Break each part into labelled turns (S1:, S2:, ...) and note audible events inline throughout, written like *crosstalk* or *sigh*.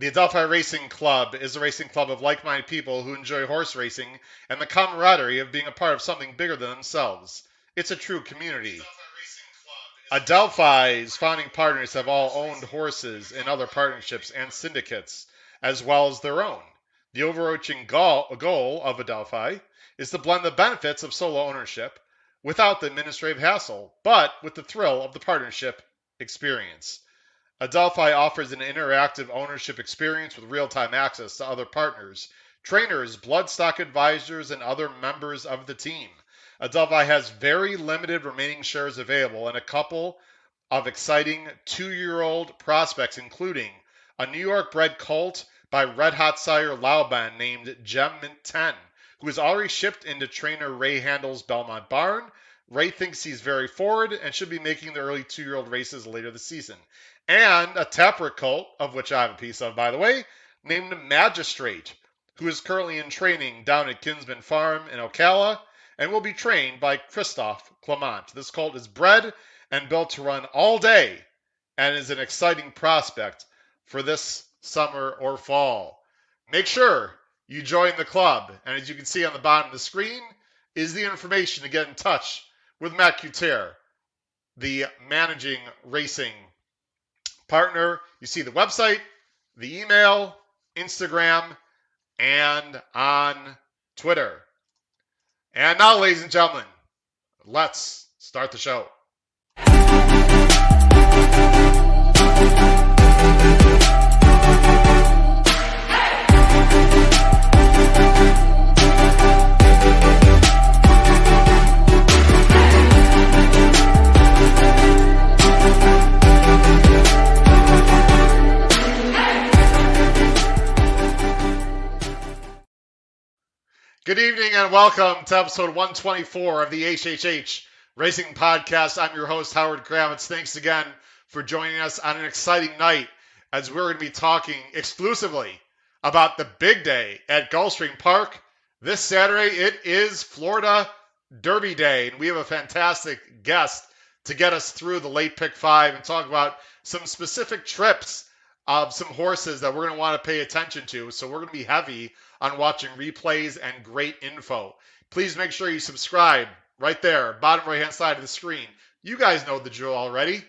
S1: The Adelphi Racing Club is a racing club of like minded people who enjoy horse racing and the camaraderie of being a part of something bigger than themselves. It's a true community. Adelphi's founding partners have all owned horses in other partnerships and syndicates, as well as their own. The overarching goal, of Adelphi is to blend the benefits of solo ownership without the administrative hassle, but with the thrill of the partnership experience. Adelphi offers an interactive ownership experience with real time access to other partners, trainers, bloodstock advisors, and other members of the team. Adelphi has very limited remaining shares available and a couple of exciting two year old prospects, including a New York bred colt by Red Hot Sire Laoban named Gem Mint 10, who has already shipped into trainer Ray Handal's Belmont Barn. Ray thinks he's very forward and should be making the early two year old races later this season and a Tapit colt, of which I have a piece of, by the way, named Magistrate, who is currently in training down at Kinsman Farm in Ocala and will be trained by Christophe Clement. This colt is bred and built to run all day and is an exciting prospect for this summer or fall. Make sure you join the club, and as you can see on the bottom of the screen is the information to get in touch with Matt Cutaire, the managing racing partner. You see the website, the email, Instagram, and on Twitter. And now, ladies and gentlemen, let's start the show. Good evening and welcome to episode 124 of the HHH Racing Podcast. I'm your host, Howard Kravets. Thanks again for joining us on an exciting night as we're going to be talking exclusively about the big day at Gulfstream Park. This Saturday, it is Florida Derby Day, and we have a fantastic guest to get us through the late pick five and talk about some specific trips of some horses that we're going to want to pay attention to. So we're going to be heavy on watching replays and great info. Please make sure you subscribe right there, bottom right hand side of the screen. You guys know the drill already.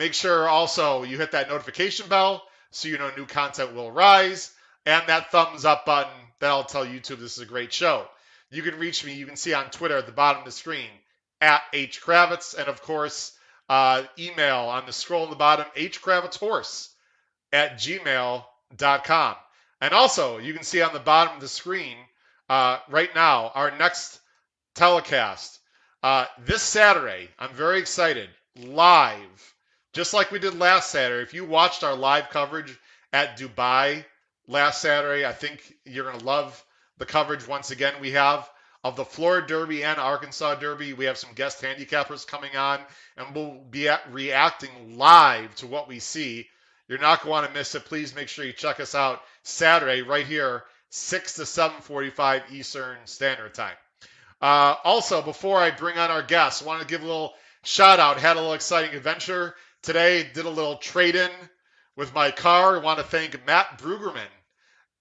S1: Make sure also you hit that notification bell so you know new content will rise and that thumbs up button that'll tell YouTube this is a great show. You can reach me, you can see on Twitter at the bottom of the screen at H Kravets, and of course, uh, email on the scroll in the bottom, hkravetshorse at gmail.com. And also, you can see on the bottom of the screen uh, right now our next telecast uh, this Saturday. I'm very excited. Live, just like we did last Saturday. If you watched our live coverage at Dubai last Saturday, I think you're going to love the coverage once again we have of the Florida Derby and Arkansas Derby. We have some guest handicappers coming on, and we'll be reacting live to what we see. You're not going to miss it. Please make sure you check us out Saturday right here, 6 to 7:45 Eastern Standard Time. Uh, also, before I bring on our guests, I want to give a little shout out. Had a little exciting adventure today. Did a little trade in with my car. I want to thank Matt Brugerman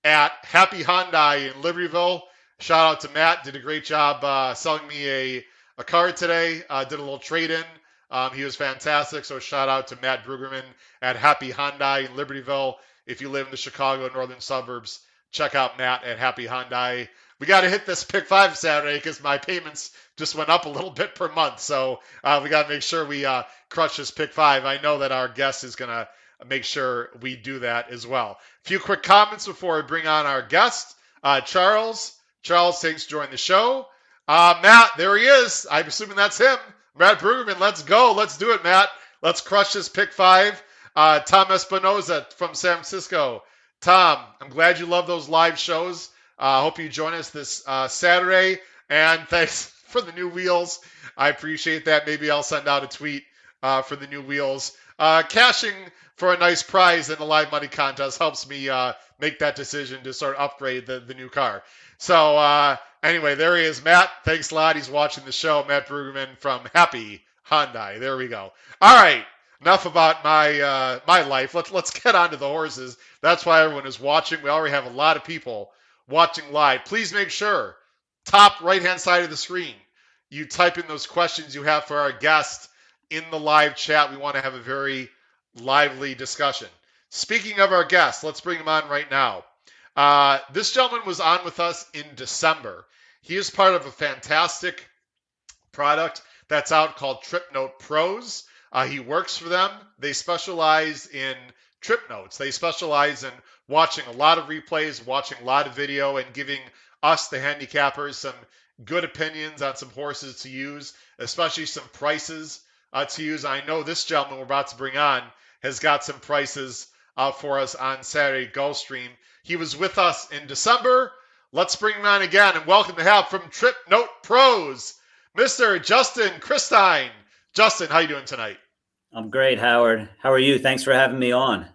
S1: at Happy Hyundai in Libertyville. Shout out to Matt. Did a great job uh, selling me a, a car today. Uh, did a little trade in. Um, he was fantastic. So shout out to Matt Brugerman at Happy Hyundai in Libertyville. If you live in the Chicago northern suburbs, check out Matt at Happy Hyundai. We got to hit this pick five Saturday because my payments just went up a little *laughs* bit per month. So uh, we got to make sure we uh, crush this pick five. I know that our guest is going to make sure we do that as well. A few quick comments before we bring on our guest, uh, Charles. Charles, thanks joining the show. Uh, Matt, there he is. I'm assuming that's him. Matt Brugerman, let's go. Let's do it, Matt. Let's crush this pick five. Uh, Tom Espinoza from San Francisco. Tom, I'm glad you love those live shows. I uh, hope you join us this uh, Saturday. And *laughs* thanks for the new wheels. I appreciate that. Maybe I'll send out a tweet uh, for the new wheels. Uh, cashing for a nice prize in the live money contest helps me uh, make that decision to sort of upgrade the, the new car. So uh, anyway, there he is, Matt. Thanks a lot. He's watching the show. Matt Brugerman from Happy Hyundai. There we go. All right. enough about my uh, my life. Let's let's get on to the horses. That's why everyone is watching. We already have a lot of people watching live. Please make sure top right hand side of the screen you type in those questions you have for our guest in the live chat. We want to have a very lively discussion. Speaking of our guest, let's bring him on right now. Uh, this gentleman was on with us in December. He is part of a fantastic product that's out called TripNote Pros. Uh, he works for them. They specialize in trip notes. They specialize in watching a lot of replays, watching a lot of video, and giving us, the handicappers, some good opinions on some horses to use, especially some prices uh, to use. I know this gentleman we're about to bring on has got some prices uh, for us on Saturday Gulfstream. He was with us in December. Let's bring him on again and welcome to have from Trip Note Pros, Mr. Justin Christein. Justin, how you doing tonight?
S2: I'm great, Howard. How are you? Thanks for having me on.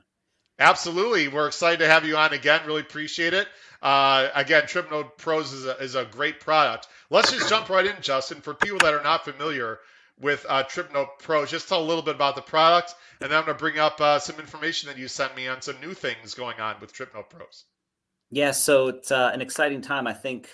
S1: Absolutely. We're excited to have you on again. Really appreciate it. Uh, again, TripNote Pros is a, is a great product. Let's just jump right in, Justin. For people that are not familiar with uh, TripNote Pros, just tell a little bit about the product, and then I'm going to bring up uh, some information that you sent me on some new things going on with TripNote Pros.
S2: Yeah, so it's uh, an exciting time. I think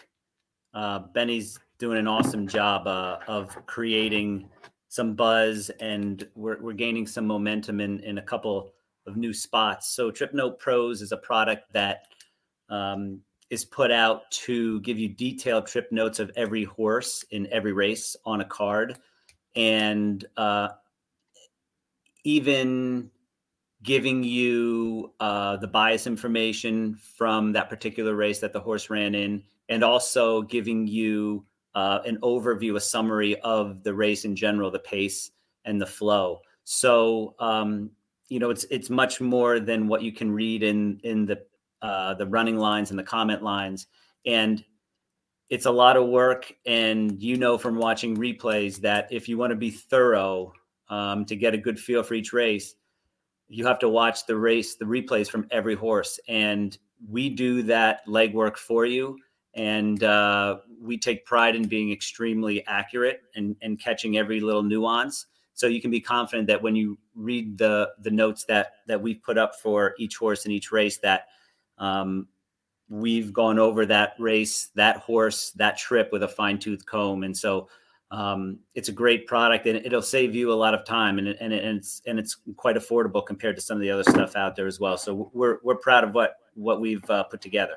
S2: uh, Benny's doing an awesome job uh, of creating some buzz, and we're, we're gaining some momentum in, in a couple of new spots. So TripNote Pros is a product that um, is put out to give you detailed trip notes of every horse in every race on a card, and uh, even giving you uh, the bias information from that particular race that the horse ran in, and also giving you uh, an overview, a summary of the race in general, the pace and the flow. So um, you know, it's it's much more than what you can read in in the uh, the running lines and the comment lines, and it's a lot of work. And you know from watching replays that if you want to be thorough um, to get a good feel for each race, you have to watch the race, the replays from every horse, and we do that legwork for you and uh, we take pride in being extremely accurate and, and catching every little nuance so you can be confident that when you read the the notes that that we've put up for each horse in each race that um, we've gone over that race that horse that trip with a fine-tooth comb and so um, it's a great product and it'll save you a lot of time and, and, and it's and it's quite affordable compared to some of the other stuff out there as well so we're we're proud of what what we've uh, put together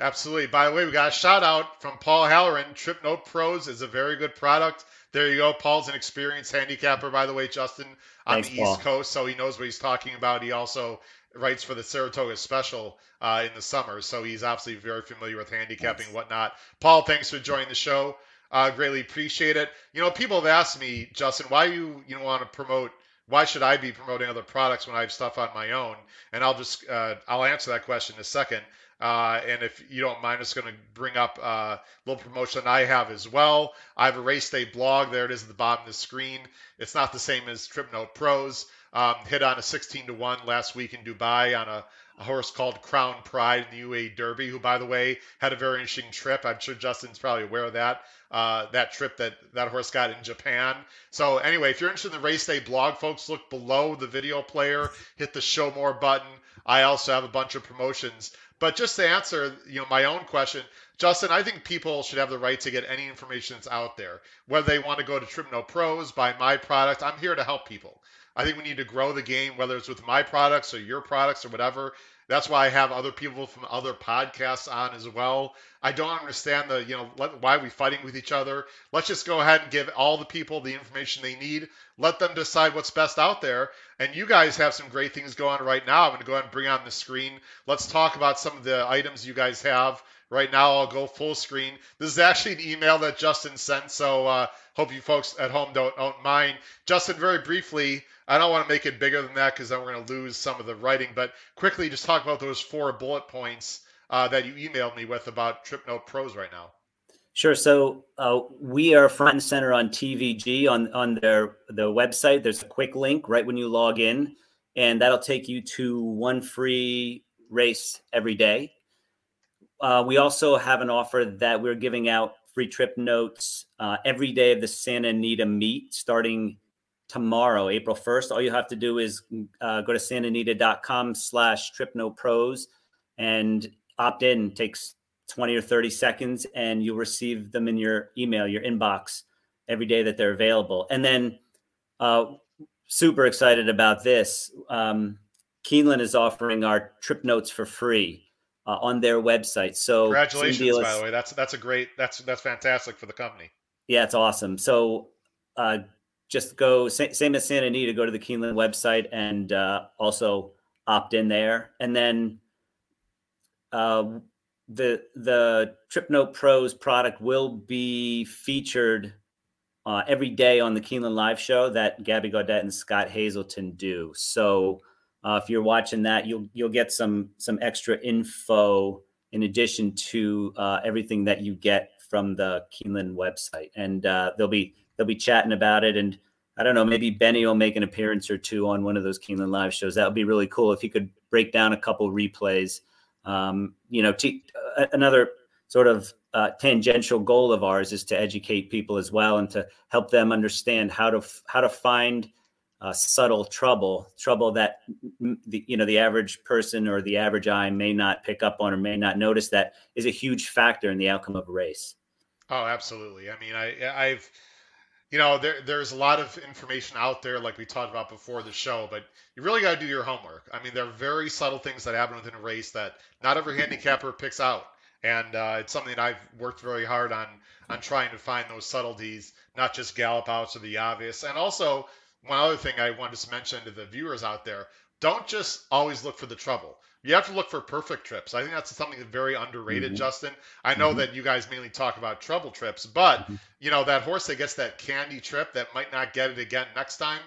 S1: Absolutely. By the way, we got a shout out from Paul Halloran. Trip Note Pros is a very good product. There you go. Paul's an experienced handicapper, by the way, Justin, on Thanks, the Paul. East Coast, so he knows what he's talking about. He also writes for the Saratoga Special uh, in the summer, so he's obviously very familiar with handicapping and whatnot. Paul, thanks for joining the show. Uh, greatly appreciate it. You know, people have asked me, Justin, why you you know want to promote why should I be promoting other products when I have stuff on my own? And I'll just uh, I'll answer that question in a second. Uh, and if you don't mind, I'm just going to bring up uh, a little promotion I have as well. I have a race day blog. There it is at the bottom of the screen. It's not the same as TripNote Pros. Um, hit on a 16 to 1 last week in Dubai on a, a, horse called Crown Pride in the UAE Derby, who, by the way, had a very interesting trip. I'm sure Justin's probably aware of that. Uh, that trip that that horse got in Japan. So anyway, if you're interested in the race day blog, folks, look below the video player, hit the show more button. I also have a bunch of promotions but just to answer, you know, my own question, Justin, I think people should have the right to get any information that's out there. Whether they want to go to TripNote Pros, buy my product, I'm here to help people. I think we need to grow the game, whether it's with my products or your products or whatever. That's why I have other people from other podcasts on as well. I don't understand the, you know, why are we fighting with each other? Let's just go ahead and give all the people the information they need. Let them decide what's best out there. And you guys have some great things going on right now. I'm going to go ahead and bring on the screen. Let's talk about some of the items you guys have. Right now, I'll go full screen. This is actually an email that Justin sent, so uh, hope you folks at home don't, don't mind. Justin, very briefly, I don't want to make it bigger than that because then we're going to lose some of the writing. But quickly, just talk about those four bullet points uh, that you emailed me with about TripNote Pros right now.
S2: Sure. So uh, we are front and center on TVG on on their the website. There's a quick link right when you log in, and that'll take you to one free race every day. Uh, we also have an offer that we're giving out free trip notes uh, every day of the Santa Anita meet starting tomorrow, April 1st. All you have to do is uh, go to santanita.com slash tripnotepros and opt in. It takes 20 or 30 seconds and you'll receive them in your email, your inbox every day that they're available. And then uh, super excited about this. Um, Keeneland is offering our trip notes for free uh, on their website. So
S1: congratulations, by the way. That's that's a great that's that's fantastic for the company.
S2: Yeah, it's awesome. So uh, just go same as Santa Anita. Go to the Keeneland website and uh, also opt in there, and then uh, the the Trip Note Pros product will be featured uh, every day on the Keeneland Live show that Gabby Gaudet and Scott Hazelton do. So uh, if you're watching that, you'll you'll get some some extra info in addition to uh, everything that you get from the Keeneland website, and uh, they'll be they'll be chatting about it. And I don't know, maybe Benny will make an appearance or two on one of those Keeneland live shows. That would be really cool if he could break down a couple replays. Um, you know, t- uh, another sort of uh, tangential goal of ours is to educate people as well and to help them understand how to how to find uh, subtle trouble, trouble that the you know the average person or the average eye may not pick up on or may not notice that is a huge factor in the outcome of a race.
S1: Oh, absolutely. I mean, I I've you know there there's a lot of information out there like we talked about before the show, but you really got to do your homework. I mean, there are very subtle things that happen within a race that not every handicapper picks out. And uh, it's something that I've worked very hard on on trying to find those subtleties, not just gallop outs or the obvious, and also one other thing I wanted to mention to the viewers out there don't just always look for the trouble. You have to look for perfect trips. I think that's something that's very underrated, mm-hmm. Justin. I know mm-hmm. that you guys mainly talk about trouble trips, but mm-hmm. you know that horse that gets that candy trip that might not get it again next time,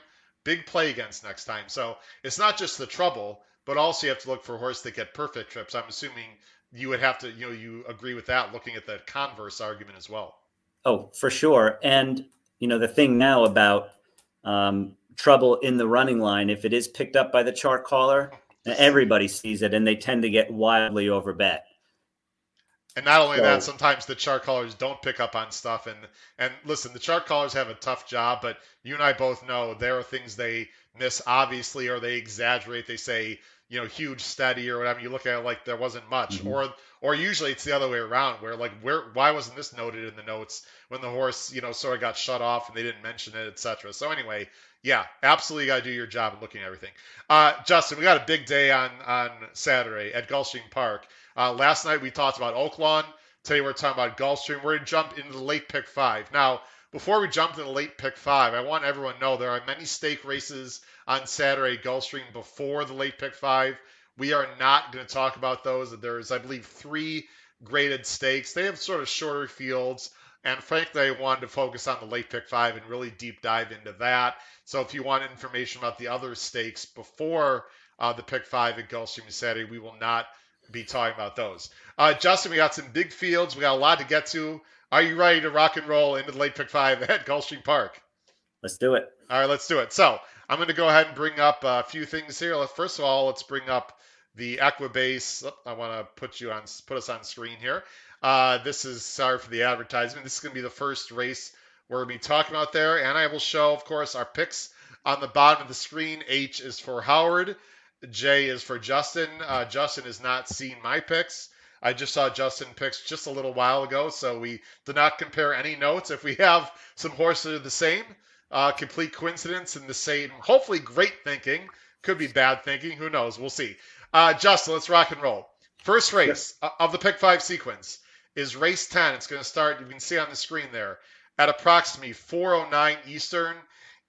S1: big play against next time. So it's not just the trouble, but also you have to look for horses that get perfect trips. I'm assuming you would have to, you know, you agree with that, looking at the converse argument as well.
S2: Oh, for sure. And you know the thing now about um, trouble in the running line if it is picked up by the chart caller. Everybody sees it, and they tend to get wildly overbet.
S1: And not only so, that, sometimes the chart callers don't pick up on stuff. And and listen, the chart callers have a tough job, but you and I both know there are things they miss, obviously, or they exaggerate. They say, you know, huge steady or whatever. You look at it like there wasn't much, mm-hmm. or or usually it's the other way around, where like where why wasn't this noted in the notes when the horse, you know, sort of got shut off and they didn't mention it, etc. So anyway, yeah, absolutely got to do your job of looking at everything. Uh, Justin, we got a big day on on Saturday at Gulfstream Park. Uh, last night we talked about Oaklawn. Today we're talking about Gulfstream. We're gonna jump into the late pick five. Now, before we jump to the late pick five, I want everyone to know there are many stake races on Saturday Gulfstream before the late pick five. We are not going to talk about those. There's, I believe, three graded stakes. They have sort of shorter fields. And frankly, I wanted to focus on the late pick five and really deep dive into that. So if you want information about the other stakes before uh, the pick five at Gulfstream Saturday, we will not be talking about those. Uh, Justin, we got some big fields. We got a lot to get to. Are you ready to rock and roll into the late pick five at Gulfstream Park?
S2: Let's do it.
S1: All right, let's do it. So I'm going to go ahead and bring up a few things here. First of all, let's bring up the Equibase. Oh, I want to put you on, put us on screen here. Uh, this is sorry for the advertisement. This is going to be the first race we're going to be talking about there, and I will show, of course, our picks on the bottom of the screen. H is for Howard. J is for Justin. Uh, Justin has not seen my picks. I just saw Justin picks just a little while ago, so we do not compare any notes. If we have some horses are the same, uh, complete coincidence and the same, hopefully great thinking, could be bad thinking, who knows? We'll see. Uh, Justin, let's rock and roll. First race yep. of the pick five sequence is race 10. It's going to start, you can see on the screen there, at approximately 409 Eastern.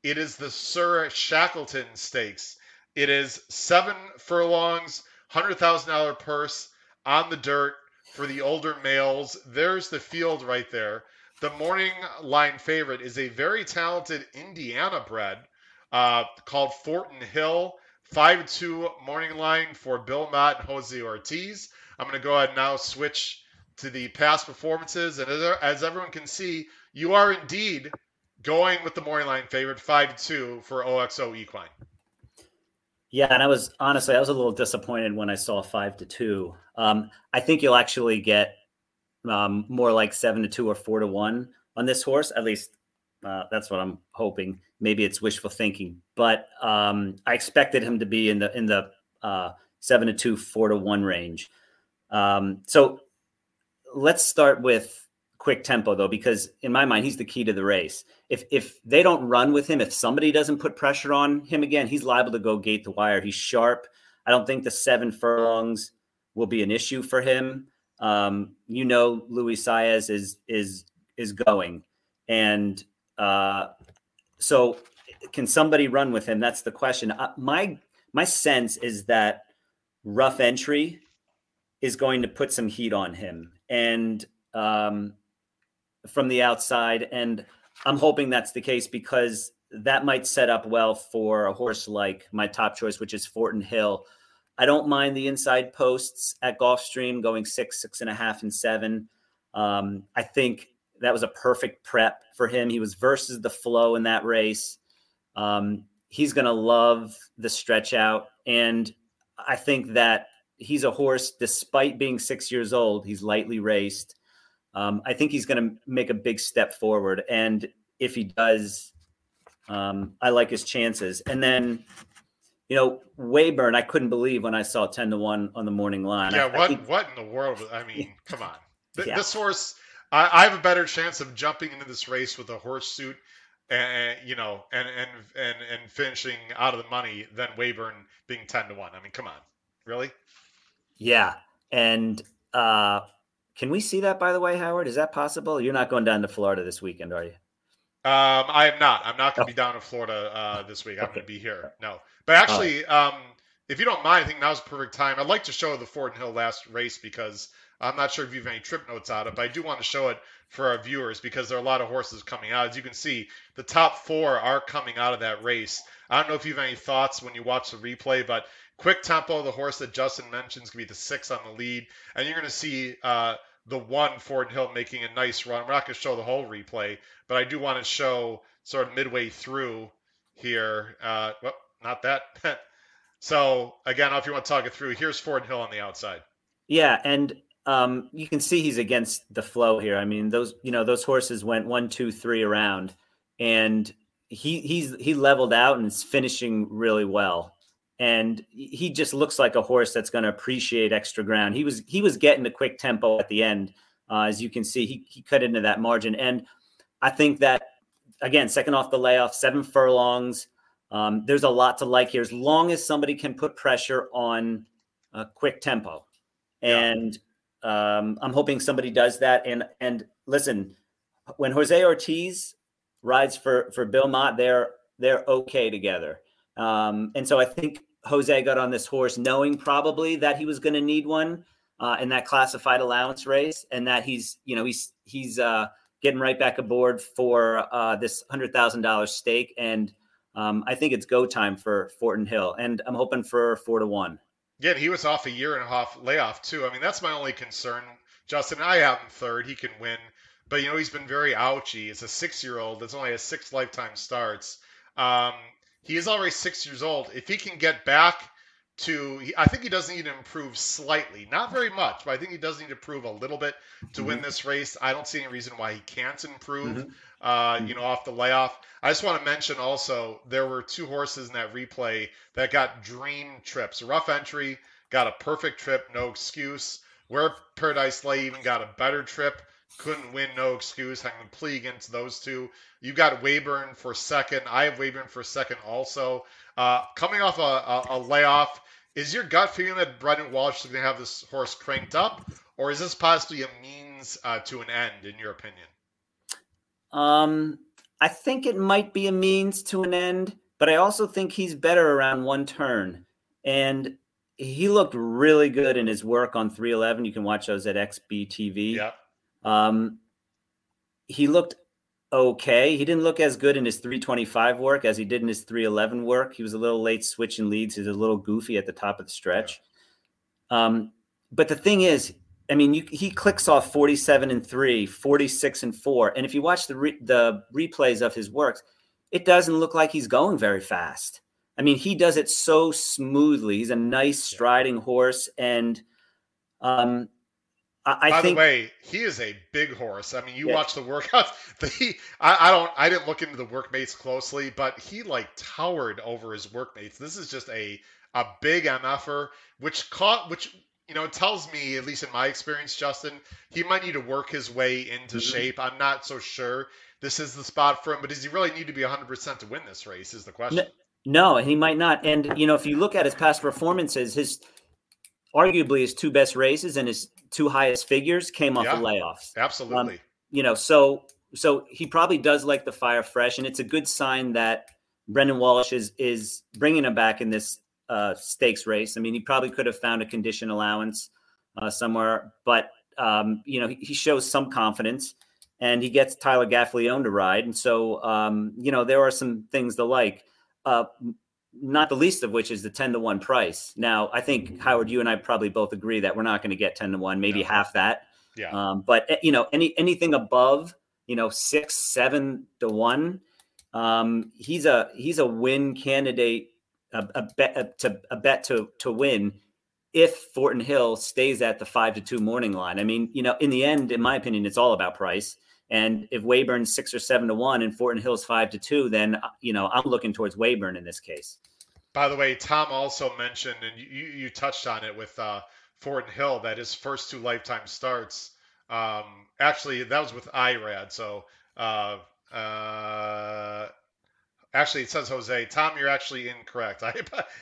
S1: It is the Sir Shackleton Stakes. It is seven furlongs, $100,000 purse on the dirt for the older males. There's the field right there. The morning line favorite is a very talented Indiana bred uh, called Fortin Hill. 5 2 morning line for Bill Mott and Jose Ortiz. I'm going to go ahead and now switch to the past performances. And as everyone can see, you are indeed going with the morning line favorite 5 2 for OXO Equine.
S2: Yeah, and I was honestly, I was a little disappointed when I saw five to two. Um, I think you'll actually get um, more like seven to two or four to one on this horse. At least Uh, that's what I'm hoping. Maybe it's wishful thinking, but um, I expected him to be in the in the uh, seven to two, four to one range. Um, so let's start with quick tempo though, because in my mind, he's the key to the race. If if they don't run with him, if somebody doesn't put pressure on him again, he's liable to go gate the wire. He's sharp. I don't think the seven furlongs will be an issue for him. Um, you know, Luis Saez is is is going, and uh, so can somebody run with him? That's the question. Uh, my my sense is that rough entry is going to put some heat on him, and um, from the outside, and I'm hoping that's the case because that might set up well for a horse like my top choice, which is Fortin Hill I don't mind the inside posts at Gulfstream going six, six and a half, and seven. Um, I think that was a perfect prep for him. He was versus the flow in that race. Um, he's going to love the stretch out. And I think that he's a horse, despite being six years old, he's lightly raced. Um, I think he's going to make a big step forward. And if he does, um, I like his chances. And then you know, Weyburn, I couldn't believe when I saw 10 to 1 on the morning line.
S1: Yeah,
S2: I,
S1: what
S2: I think,
S1: what in the world? I mean, come on. Th-
S2: Yeah.
S1: This horse, I, I have a better chance of jumping into this race with a horse suit and, you know, and, and, and, and finishing out of the money than Weyburn being 10 to 1. I mean, come on. Really?
S2: yeah. And uh, can we see that, by the way, Howard? Is that possible? You're not going down to Florida this weekend, are you?
S1: Um, I am not. I'm not going to
S2: Oh.
S1: be down in Florida uh, this week. I'm
S2: Okay.
S1: going to be here. No, but actually, um, if you don't mind, I think now's the perfect time. I'd like to show the Fortin Hill last race because I'm not sure if you have any trip notes out of it, but I do want to show it for our viewers because there are a lot of horses coming out. As you can see, the top four are coming out of that race. I don't know if you have any thoughts when you watch the replay, but quick tempo, the horse that Justin mentions, to be the six on the lead, and you're going to see uh, the one Ford Hill making a nice run. We're not going to show the whole replay, but I do want to show sort of midway through here. Uh, well, not that. *laughs* so again, if you want to talk it through, here's Ford Hill on the outside.
S2: Yeah. And um, you can see he's against the flow here. I mean, those, you know, those horses went one, two, three around and he he's he leveled out and is finishing really well. And he just looks like a horse that's going to appreciate extra ground. He was he was getting the quick tempo at the end, uh, as you can see. He he cut into that margin, and I think that again, second off the layoff, seven furlongs. Um, there's a lot to like here, as long as somebody can put pressure on a quick tempo,
S1: Yeah.
S2: and um, I'm hoping somebody does that. And and listen, when Jose Ortiz rides for for Bill Mott, they're they're okay together. Um, and so I think Jose got on this horse knowing probably that he was going to need one uh, in that classified allowance race, and that he's you know he's he's uh, getting right back aboard for uh, this hundred thousand dollars stake, and um, I think it's go time for Fortin Hill, and I'm hoping for four to one.
S1: Yeah, he was off a year and a half layoff too. I mean, that's my only concern. Justin, I have him third. He can win, but you know he's been very ouchy. It's a six-year-old that's only has six lifetime starts. Um, he is already six years old. If he can get back to, I think he does need to improve slightly, not very much, but I think he does need to improve a little bit to win this race. I don't see any reason why he can't improve.
S2: Mhm.
S1: Uh, you know, off the layoff. I just want to mention also there were two horses in that replay that got dream trips. Rough entry got a perfect trip, no excuse. Where Paradise Lay even got a better trip, couldn't win, no excuse. I'm completely against those two. You got Weyburn for second. I have Weyburn for second also. Uh, coming off a, a, a layoff, is your gut feeling that Brendan Walsh is going to have this horse cranked up, or is this possibly a means uh, to an end, in your opinion?
S2: Um, I think it might be a means to an end, but I also think he's better around one turn. And he looked really good in his work on 311. You can watch those at XBTV.
S1: Yeah.
S2: Um, he looked okay. He didn't look as good in his 325 work as he did in his 311 work. He was a little late switching leads. He was a little goofy at the top of the stretch. Um, but the thing is, I mean, you, he clicks off 47 and 3, 46 and 4. And if you watch the re, the replays of his works, it doesn't look like he's going very fast. I mean, he does it so smoothly. He's a nice striding horse and um I, I
S1: By
S2: think
S1: the way, he is a big horse. I mean, you
S2: Yeah.
S1: watch the workouts. *laughs* The, he, I, I don't. I didn't look into the workmates closely, but he like towered over his workmates. This is just a a big mf'er, which caught which you know tells me, at least in my experience, Justin, he might need to work his way into
S2: Mhm.
S1: shape. I'm not so sure this is the spot for him, but does he really need to be 100% to win this race? Is the question.
S2: No, he might not. And you know, if you look at his past performances, his arguably his two best races and his two highest figures came off
S1: Yeah.
S2: of layoffs.
S1: Absolutely.
S2: You know, so so he probably does like the fire fresh, and it's a good sign that Brendan Walsh is is bringing him back in this uh, stakes race. I mean, he probably could have found a condition allowance uh, somewhere, but um, you know, he, he shows some confidence. And he gets Tyler Gaffalione to ride, and so um, you know there are some things to like. Uh, not the least of which is the 10 to 1 price. Now, I think Howard, you and I probably both agree that we're not going to get 10 to 1, maybe
S1: No.
S2: half that.
S1: yeah.
S2: Um, but eh, you know, any anything above, you know, six, seven to one, um, he's a he's a win candidate, a, a bet a, to a bet to to win if Fortin Hill stays at the five to two morning line. I mean, you know, in the end, in my opinion, it's all about price. And if Weyburn's six or seven to one and Fortin Hill's five to two, then uh, you know I'm looking towards Weyburn in this case.
S1: By the way, Tom also mentioned, and you, you touched on it with uh, Ford Hill, that his first two lifetime starts, um, actually, that was with IRAD. So, uh, uh, actually, it says Jose. Tom, you're actually incorrect. *laughs* I,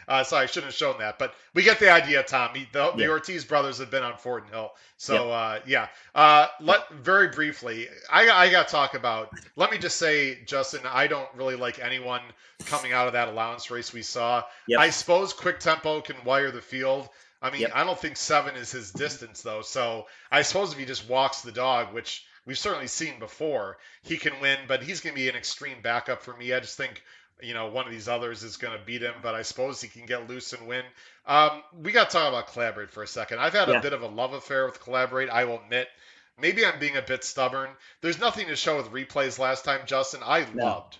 S1: uh, sorry, I shouldn't have shown that. But we get the idea, Tom. He, the, the Ortiz brothers have been on Ford Hill. So, uh, yeah. Uh, let Very briefly, I, I got to talk about, let me just say, Justin, I don't really like anyone coming out of that allowance race we saw.
S2: Yep.
S1: I suppose quick tempo can wire the field. I mean,
S2: Yep.
S1: I don't think seven is his distance though. So I suppose if he just walks the dog, which we've certainly seen before, he can win. But he's going to be an extreme backup for me. I just think you know one of these others is going to beat him. But I suppose he can get loose and win. Um, we got to talk about Collaborate for a second. I've had a bit of a love affair with Collaborate. I will admit. Maybe I'm being a bit stubborn. There's nothing to show with replays last time, Justin. I
S2: No.
S1: loved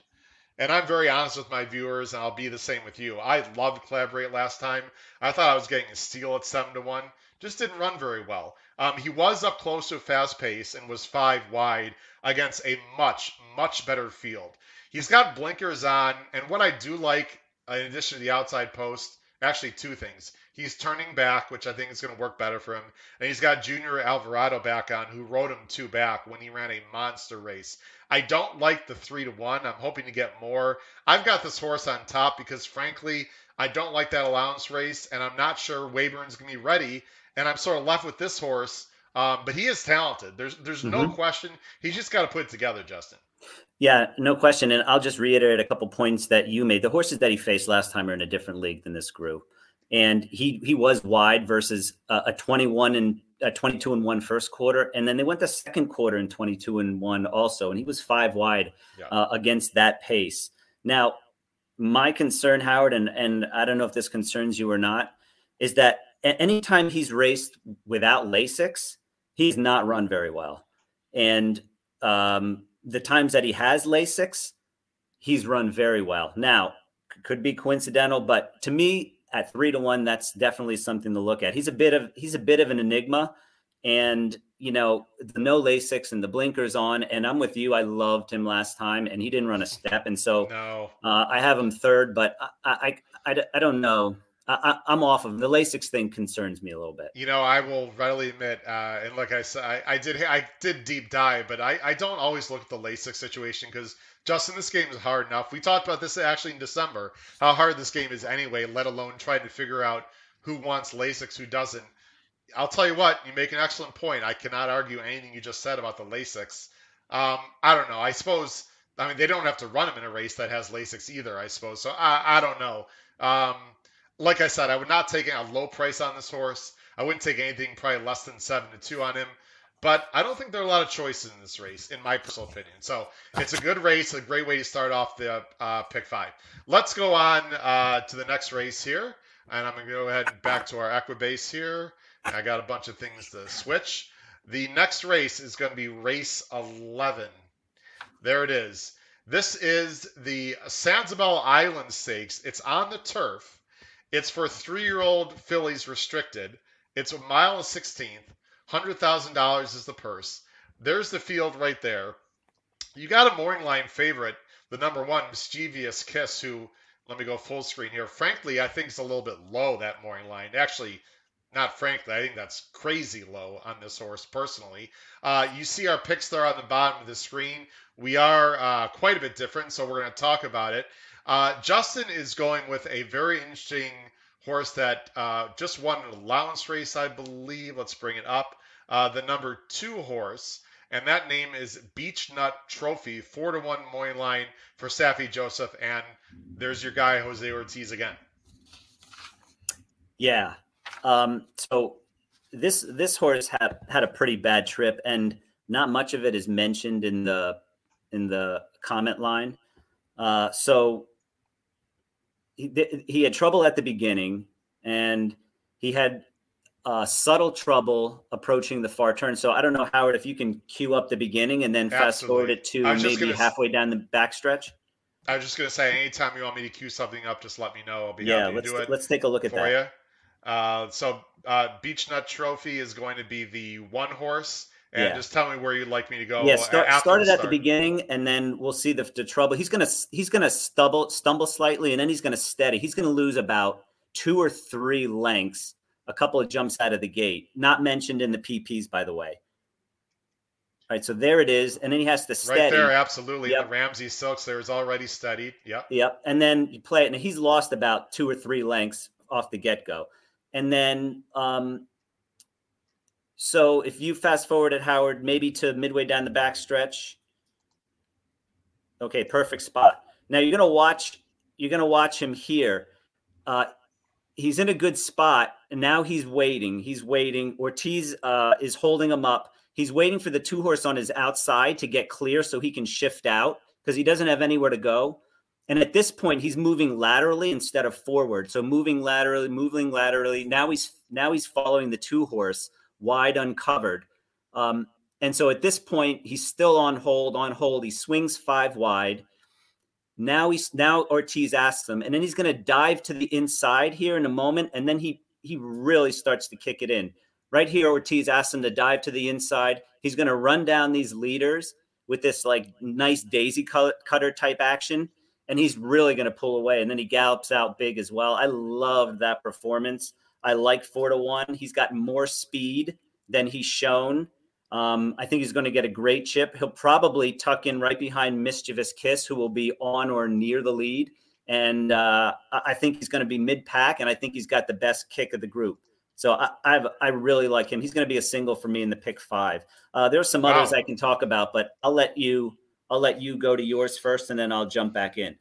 S1: and I'm very honest with my viewers, and I'll be the same with you. I loved Collaborate last time. I thought I was getting a steal at seven to one. Just didn't run very well. Um, he was up close to a fast pace and was five wide against a much, much better field. He's got blinkers on, and what I do like, in addition to the outside post, actually two things. He's turning back, which I think is going to work better for him, and he's got Junior Alvarado back on, who rode him two back when he ran a monster race. I don't like the three to one. I'm hoping to get more. I've got this horse on top because, frankly, I don't like that allowance race, and I'm not sure Weyburn's going to be ready. And I'm sort of left with this horse. Um, but he is talented. There's there's no
S2: Mhm.
S1: question. He's just got to put it together, Justin.
S2: Yeah, no question. And I'll just reiterate a couple points that you made. The horses that he faced last time are in a different league than this group. And he he was wide versus a, a 21 and a 22 and one first quarter. And then they went the second quarter in 22 and one also. And he was five wide
S1: Yeah.
S2: uh, against that pace. Now, my concern, Howard, and, and I don't know if this concerns you or not, is that anytime he's raced without Lasix, he's not run very well. And um, the times that he has Lasix, he's run very well. Now, could be coincidental, but to me, at three to one, that's definitely something to look at. He's a bit of he's a bit of an enigma, and you know the no Lasix and the blinkers on. And I'm with you. I loved him last time, and he didn't run a step, and so
S1: No.
S2: uh, I have him third. But I I, I, I- I don't know. I, I'm off of the Lasix thing. Concerns me a little bit.
S1: You know, I will readily admit, uh, and like I said, I, I did I did deep dive, but I, I don't always look at the Lasix situation because Justin, this game is hard enough. We talked about this actually in December, how hard this game is anyway. Let alone trying to figure out who wants LASIX, who doesn't. I'll tell you what, you make an excellent point. I cannot argue anything you just said about the LASIX. Um, I don't know. I suppose I mean they don't have to run him in a race that has LASIX either. I suppose so. I I don't know. Um, like I said, I would not take a low price on this horse. I wouldn't take anything probably less than seven to two on him. But I don't think there are a lot of choices in this race, in my personal opinion. So it's a good race, a great way to start off the uh, pick five. Let's go on uh, to the next race here, and I'm going to go ahead and back to our Equibase here. I got a bunch of things to switch. The next race is going to be race 11. There it is. This is the Sanibel Island Stakes. It's on the turf. It's for three-year-old fillies restricted. It's a mile and 16th. hundred thousand dollars is the purse. There's the field right there. You got a morning line favorite, the number one mischievous kiss, who let me go full screen here. Frankly, I think it's a little bit low that morning line. Actually, not frankly, I think that's crazy low on this horse personally. Uh, you see our picks there on the bottom of the screen. We are uh, quite a bit different, so we're going to talk about it. Uh, Justin is going with a very interesting horse that uh, just won an allowance race, I believe. Let's bring it up. Uh, the number two horse, and that name is Beechnut Trophy, four to one morning line for Saffie Joseph, and there's your guy Jose Ortiz again.
S2: Yeah. Um, so this this horse had had a pretty bad trip, and not much of it is mentioned in the in the comment line. Uh, so he, he had trouble at the beginning, and he had uh, subtle trouble approaching the far turn. So I don't know, Howard, if you can cue up the beginning and then Absolutely. fast forward it to maybe halfway down the backstretch.
S1: I was just going to say, anytime you want me to cue something up, just let me know. I'll be yeah, happy to do it.
S2: Let's take a look at
S1: for
S2: that.
S1: You. Uh, so uh, Beech Nut Trophy is going to be the one horse. And yeah. just tell me where you'd like me to go.
S2: Yeah, start, started at the beginning, and then we'll see the, the trouble. He's gonna he's gonna stumble stumble slightly, and then he's gonna steady. He's gonna lose about two or three lengths, a couple of jumps out of the gate. Not mentioned in the PPs, by the way. All right, so there it is, and then he has to steady.
S1: Right there, absolutely. Yep. The Ramsey Silks there is already steadied. Yep.
S2: Yep. And then you play it, and he's lost about two or three lengths off the get go. And then um, so if you fast forward at Howard, maybe to midway down the back stretch. Okay, perfect spot. Now you're gonna watch. You're gonna watch him here. Uh, he's in a good spot, and now he's waiting. He's waiting. Ortiz uh, is holding him up. He's waiting for the two horse on his outside to get clear so he can shift out because he doesn't have anywhere to go. And at this point, he's moving laterally instead of forward. So moving laterally, moving laterally. Now he's now he's following the two horse wide uncovered. Um, and so at this point, he's still on hold, on hold. He swings five wide. Now he's now Ortiz asks him, and then he's going to dive to the inside here in a moment, and then he he really starts to kick it in. Right here, Ortiz asks him to dive to the inside. He's going to run down these leaders with this like nice daisy cutter type action, and he's really going to pull away. And then he gallops out big as well. I loved that performance. I like four to one. He's got more speed than he's shown. Um, I think he's going to get a great chip. He'll probably tuck in right behind Mischievous Kiss, who will be on or near the lead. And uh, I think he's going to be mid pack, and I think he's got the best kick of the group. So I, I've, i really like him. He's going to be a single for me in the pick five. Uh, there's some wow. others I can talk about, but I'll let you I'll let you go to yours first, and then I'll jump back in.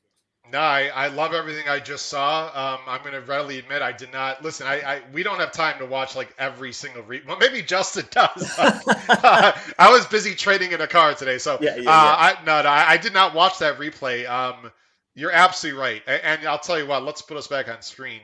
S1: No, I, I love everything I just saw. Um, I'm going to readily admit I did not listen. I, I we don't have time to watch like every single re. Well, maybe Justin *laughs* does. uh, *laughs* I was busy trading in a car today, so yeah, yeah, uh, I no, no, I, I, did not watch that replay. Um, you're absolutely right, and, I'll tell you what. Let's put us back on screen.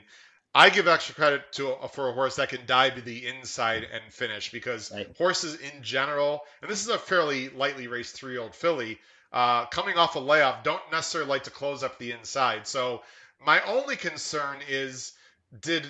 S1: I give extra credit to for a horse that can dive to the inside and finish because right. horses in general, and this is a fairly lightly raced three-year-old filly uh, coming off a layoff don't necessarily like to close up the inside. So my only concern is did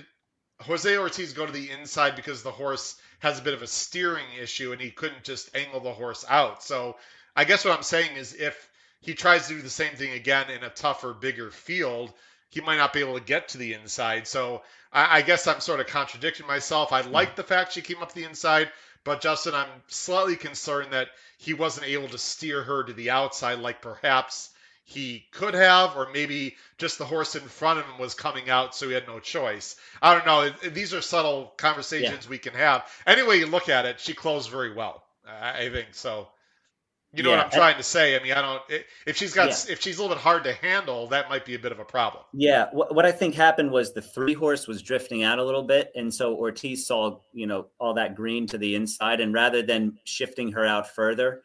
S1: Jose Ortiz go to the inside because the horse has a bit of a steering issue and he couldn't just angle the horse out. So I guess what I'm saying is if he tries to do the same thing again in a tougher, bigger field, he might not be able to get to the inside. So I, I guess I'm sort of contradicting myself. I like the fact she came up the inside, but Justin, I'm slightly concerned that he wasn't able to steer her to the outside like perhaps he could have, or maybe just the horse in front of him was coming out, so he had no choice. I don't know. These are subtle conversations yeah. we can have. Anyway, you look at it, she closed very well. I think so. You know yeah, what I'm trying to say? I mean, I don't. If she's got, yeah. if she's a little bit hard to handle, that might be a bit of a problem.
S2: Yeah. What, what I think happened was the three horse was drifting out a little bit, and so Ortiz saw, you know, all that green to the inside, and rather than shifting her out further,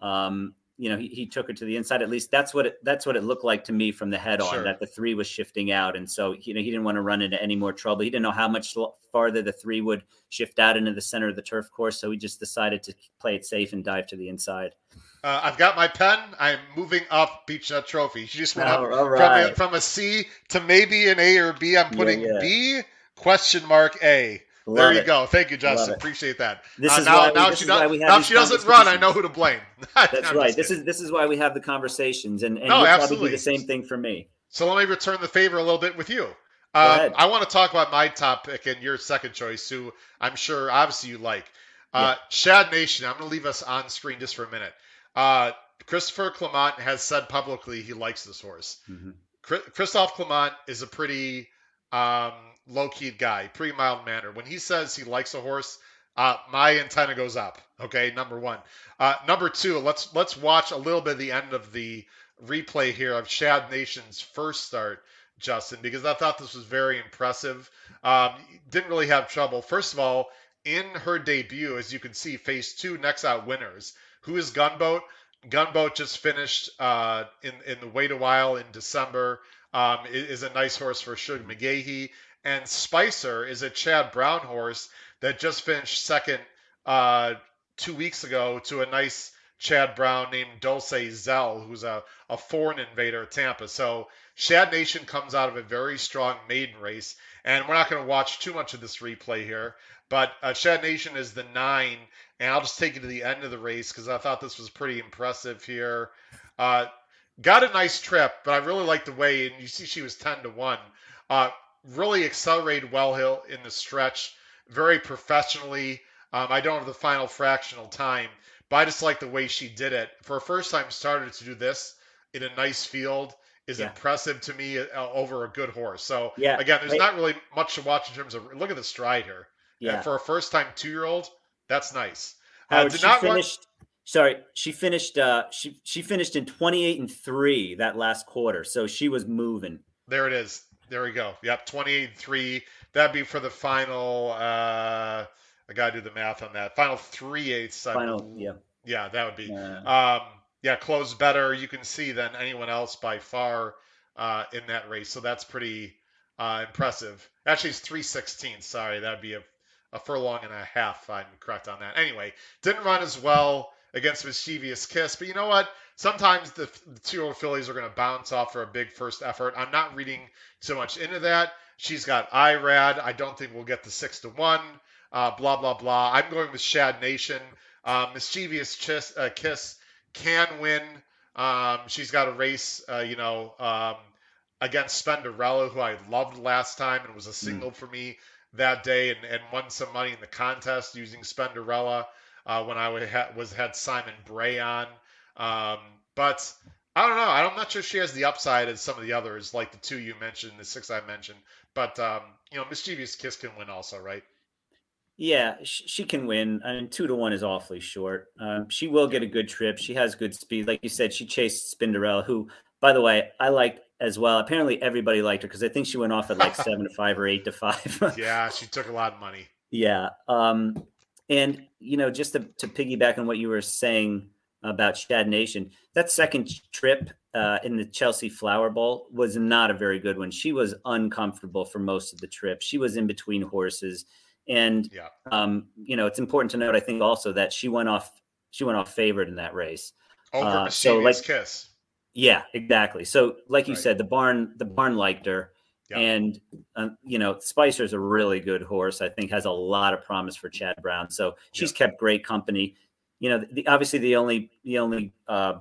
S2: um, you know, he, he took her to the inside. At least that's what it, that's what it looked like to me from the head on. Sure. That the three was shifting out, and so you know he didn't want to run into any more trouble. He didn't know how much farther the three would shift out into the center of the turf course, so he just decided to play it safe and dive to the inside.
S1: Uh, I've got my pen. I'm moving up Beech Nut Trophy. She just went up right. from, a, from a C to maybe an A or B. I'm putting yeah, yeah. B question mark A. there you
S2: it.
S1: go. Thank you, Justin. Appreciate that.
S2: This
S1: Uh,
S2: is
S1: now,
S2: why we-
S1: now she
S2: why
S1: does,
S2: we have
S1: now she doesn't run. I know who to blame. *laughs*
S2: That's right. This is this is why we have the conversations, and, and
S1: No, absolutely.
S2: do the same thing for me.
S1: So let me return the favor a little bit with you. Um. I want to talk about my top pick and your second choice, who I'm sure obviously you like. Uh, Shad Nation. I'm going to leave us on screen just for a minute. Uh, Christopher Clement has said publicly he likes this horse.
S2: Mhm.
S1: Chri- Christophe Clement is a pretty um, low key guy, pretty mild mannered. When he says he likes a horse, uh, my antenna goes up. Okay, number one. Uh, number two, let's let's watch a little bit of the end of the replay here of Shad Nation's first start, Justin, because I thought this was very impressive. Um, didn't really have trouble. First of all, in her debut, as you can see, phase two next out winners. Who is Gunboat? Gunboat just finished uh, in in the wait a while in December. Um, is a nice horse for Sugar McGaughey, and Spicer is a Chad Brown horse that just finished second uh, two weeks ago to a nice Chad Brown named Dulce Zell, who's a, a foreign invader at Tampa. So Shad Nation comes out of a very strong maiden race, and we're not going to watch too much of this replay here. But uh, Shad Nation is the nine, and I'll just take you to the end of the race because I thought this was pretty impressive here. Uh, got a nice trip, but I really like the way, and you see she was 10 to 1. Uh, really accelerated well hill in the stretch, very professionally. Um, I don't have the final fractional time, but I just like the way she did it. For a first time starter to do this in a nice field is
S2: Yeah.
S1: impressive to me uh, over a good horse. So,
S2: Yeah,
S1: again, there's not really much to watch in terms of look at the stride here.
S2: Yeah,
S1: And for a first time two year old, that's nice. Uh, did
S2: she
S1: not
S2: finished. Sorry, she finished. Uh, she she finished in twenty eight and three that last quarter, so she was moving.
S1: There it is. There we go. Yep, 28 and 3. That'd be for the final. Uh, I got to do the math on that. Final three eighths.
S2: Final, yeah.
S1: Yeah, that would be.
S2: Uh,
S1: Um, yeah, closed better. You can see than anyone else by far uh, in that race. So that's pretty uh, impressive. Actually, it's 316. Sorry, that'd be a, a furlong and a half. if I'm correct on that. Anyway, didn't run as well against Mischievous Kiss, but you know what? Sometimes the, the two-year-old fillies are going to bounce off for a big first effort. I'm not reading so much into that. She's got Irad. I don't think we'll get the six to one. Uh, blah blah blah. I'm going with Shad Nation. Uh, Mischievous Kiss, uh, Kiss can win. Um, she's got a race, uh, you know, um, against Spenderella, who I loved last time and was a single for me that day, and, and won some money in the contest using Spenderella uh, when I would ha- was had Simon Bray on. Um, but I don't know. I'm not sure she has the upside as some of the others, like the two you mentioned, the six I mentioned. But um, you know, Mischievous Kiss can win also, right?
S2: Yeah, she, she can win. I mean, two to one is awfully short. Um, she will get a good trip. She has good speed, like you said. She chased Spinderella, who, by the way, I liked as well. Apparently, everybody liked her because I think she went off at like seven to *laughs* five or eight to five.
S1: Yeah, she took a lot of money.
S2: yeah, um, and you know, just to, to piggyback on what you were saying about Shad Nation, that second trip uh, in the Chelsea Flower Bowl was not a very good one. She was uncomfortable for most of the trip. She was in between horses, and
S1: Yeah.
S2: um, you know, it's important to note, I think, also that she went off she went off favored in that race.
S1: Over
S2: Uh, so, like-
S1: Kiss.
S2: Yeah, exactly. So, like you
S1: Right.
S2: said, the barn the barn liked her,
S1: Yeah.
S2: and uh, you know, Spicer's a really good horse. I think has a lot of promise for Chad Brown. So she's kept great company. You know, the, obviously the only the only uh,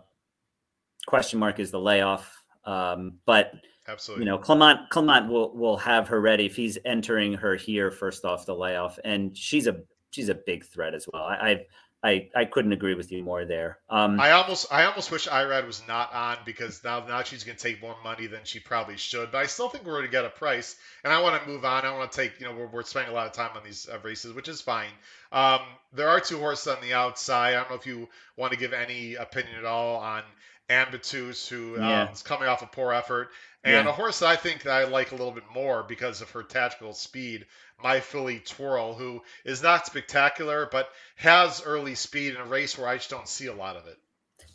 S2: question mark is the layoff, um, but
S1: Absolutely.
S2: you know, Clement Clement will will have her ready if he's entering her here first off the layoff, and she's a she's a big threat as well. I I I, I couldn't agree with you more there. Um,
S1: I almost I almost wish Irad was not on because now now she's going to take more money than she probably should. But I still think we're going to get a price, and I want to move on. I want to take you know we're, we're spending a lot of time on these uh, races, which is fine. Um, there are two horses on the outside. I don't know if you want to give any opinion at all on Ambitus, who
S2: Yeah.
S1: um, is coming off a poor effort, and
S2: Yeah.
S1: a horse that I think that I like a little bit more because of her tactical speed. My filly Twirl, who is not spectacular, but has early speed in a race where I just don't see a lot of it.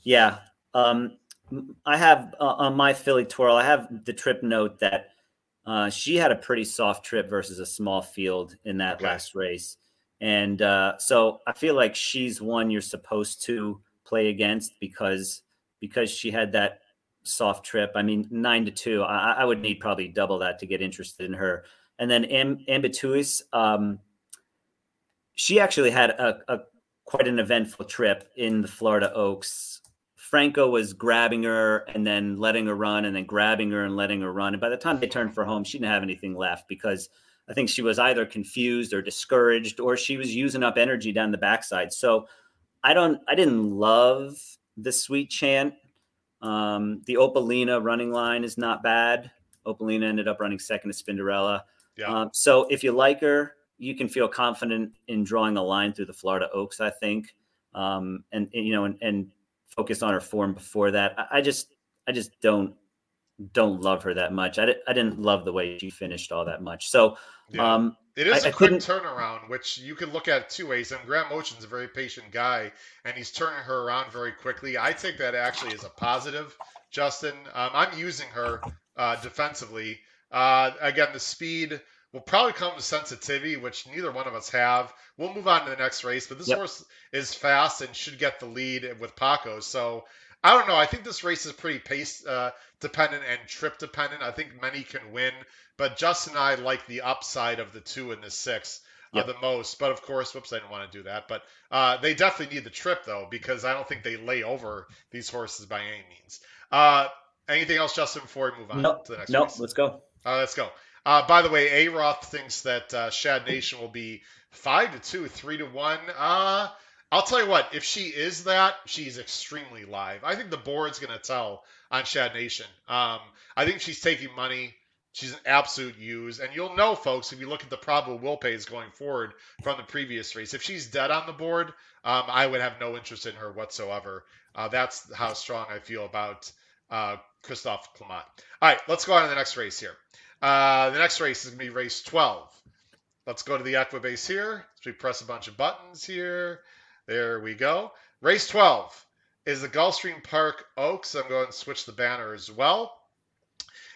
S2: Yeah. Um, I have uh, on my filly twirl, I have the trip note that uh, she had a pretty soft trip versus a small field in that
S1: Okay.
S2: last race. And uh, so I feel like she's one you're supposed to play against because because she had that soft trip. I mean, nine to two. I, I would need probably double that to get interested in her. And then Am- Ambituous, um, she actually had a, a quite an eventful trip in the Florida Oaks. Franco was grabbing her and then letting her run, and then grabbing her and letting her run. And by the time they turned for home, she didn't have anything left because I think she was either confused or discouraged, or she was using up energy down the backside. So I don't, I didn't love the sweet chant. Um, the Opalina running line is not bad. Opalina ended up running second to Spinderella. Yeah. Um, so if you like her, you can feel confident in drawing a line through the Florida Oaks, I think. Um, and, and, you know, and, and focus on her form before that. I, I, just, I just don't, don't love her that much. I, di- I didn't love the way she finished all that much. So, yeah. um,
S1: it is I, a quick turnaround, which you can look at two ways. And Graham Motion's a very patient guy, and he's turning her around very quickly. I take that actually as a positive, Justin. Um, I'm using her uh, defensively. Uh, again, the speed will probably come with sensitivity, which neither one of us have. We'll move on to the next race, but this yep. horse is fast and should get the lead with Paco. So I don't know. I think this race is pretty pace uh, dependent and trip dependent. I think many can win, but Justin and I like the upside of the two and the six. Uh, yep. the most. But of course, whoops, I didn't want to do that. But uh, they definitely need the trip though, because I don't think they lay over these horses by any means. Uh, anything else, Justin, before we move on
S2: nope.
S1: to the next?
S2: No,
S1: nope.
S2: let's go.
S1: Uh, let's go. Uh, by the way, A Roth thinks that uh, Shad Nation will be five to two, three to one. Uh, I'll tell you what, if she is that, she's extremely live. I think the board's going to tell on Shad Nation. Um, I think she's taking money. She's an absolute use. And you'll know, folks, if you look at the probable will pays going forward from the previous race, if she's dead on the board, um, I would have no interest in her whatsoever. Uh, that's how strong I feel about uh, Christophe Clement. All right, let's go on to the next race here. Uh, the next race is going to be race 12. Let's go to the Equibase here. So we press a bunch of buttons here. There we go. Race 12 is the Gulfstream Park Oaks. I'm going to switch the banner as well.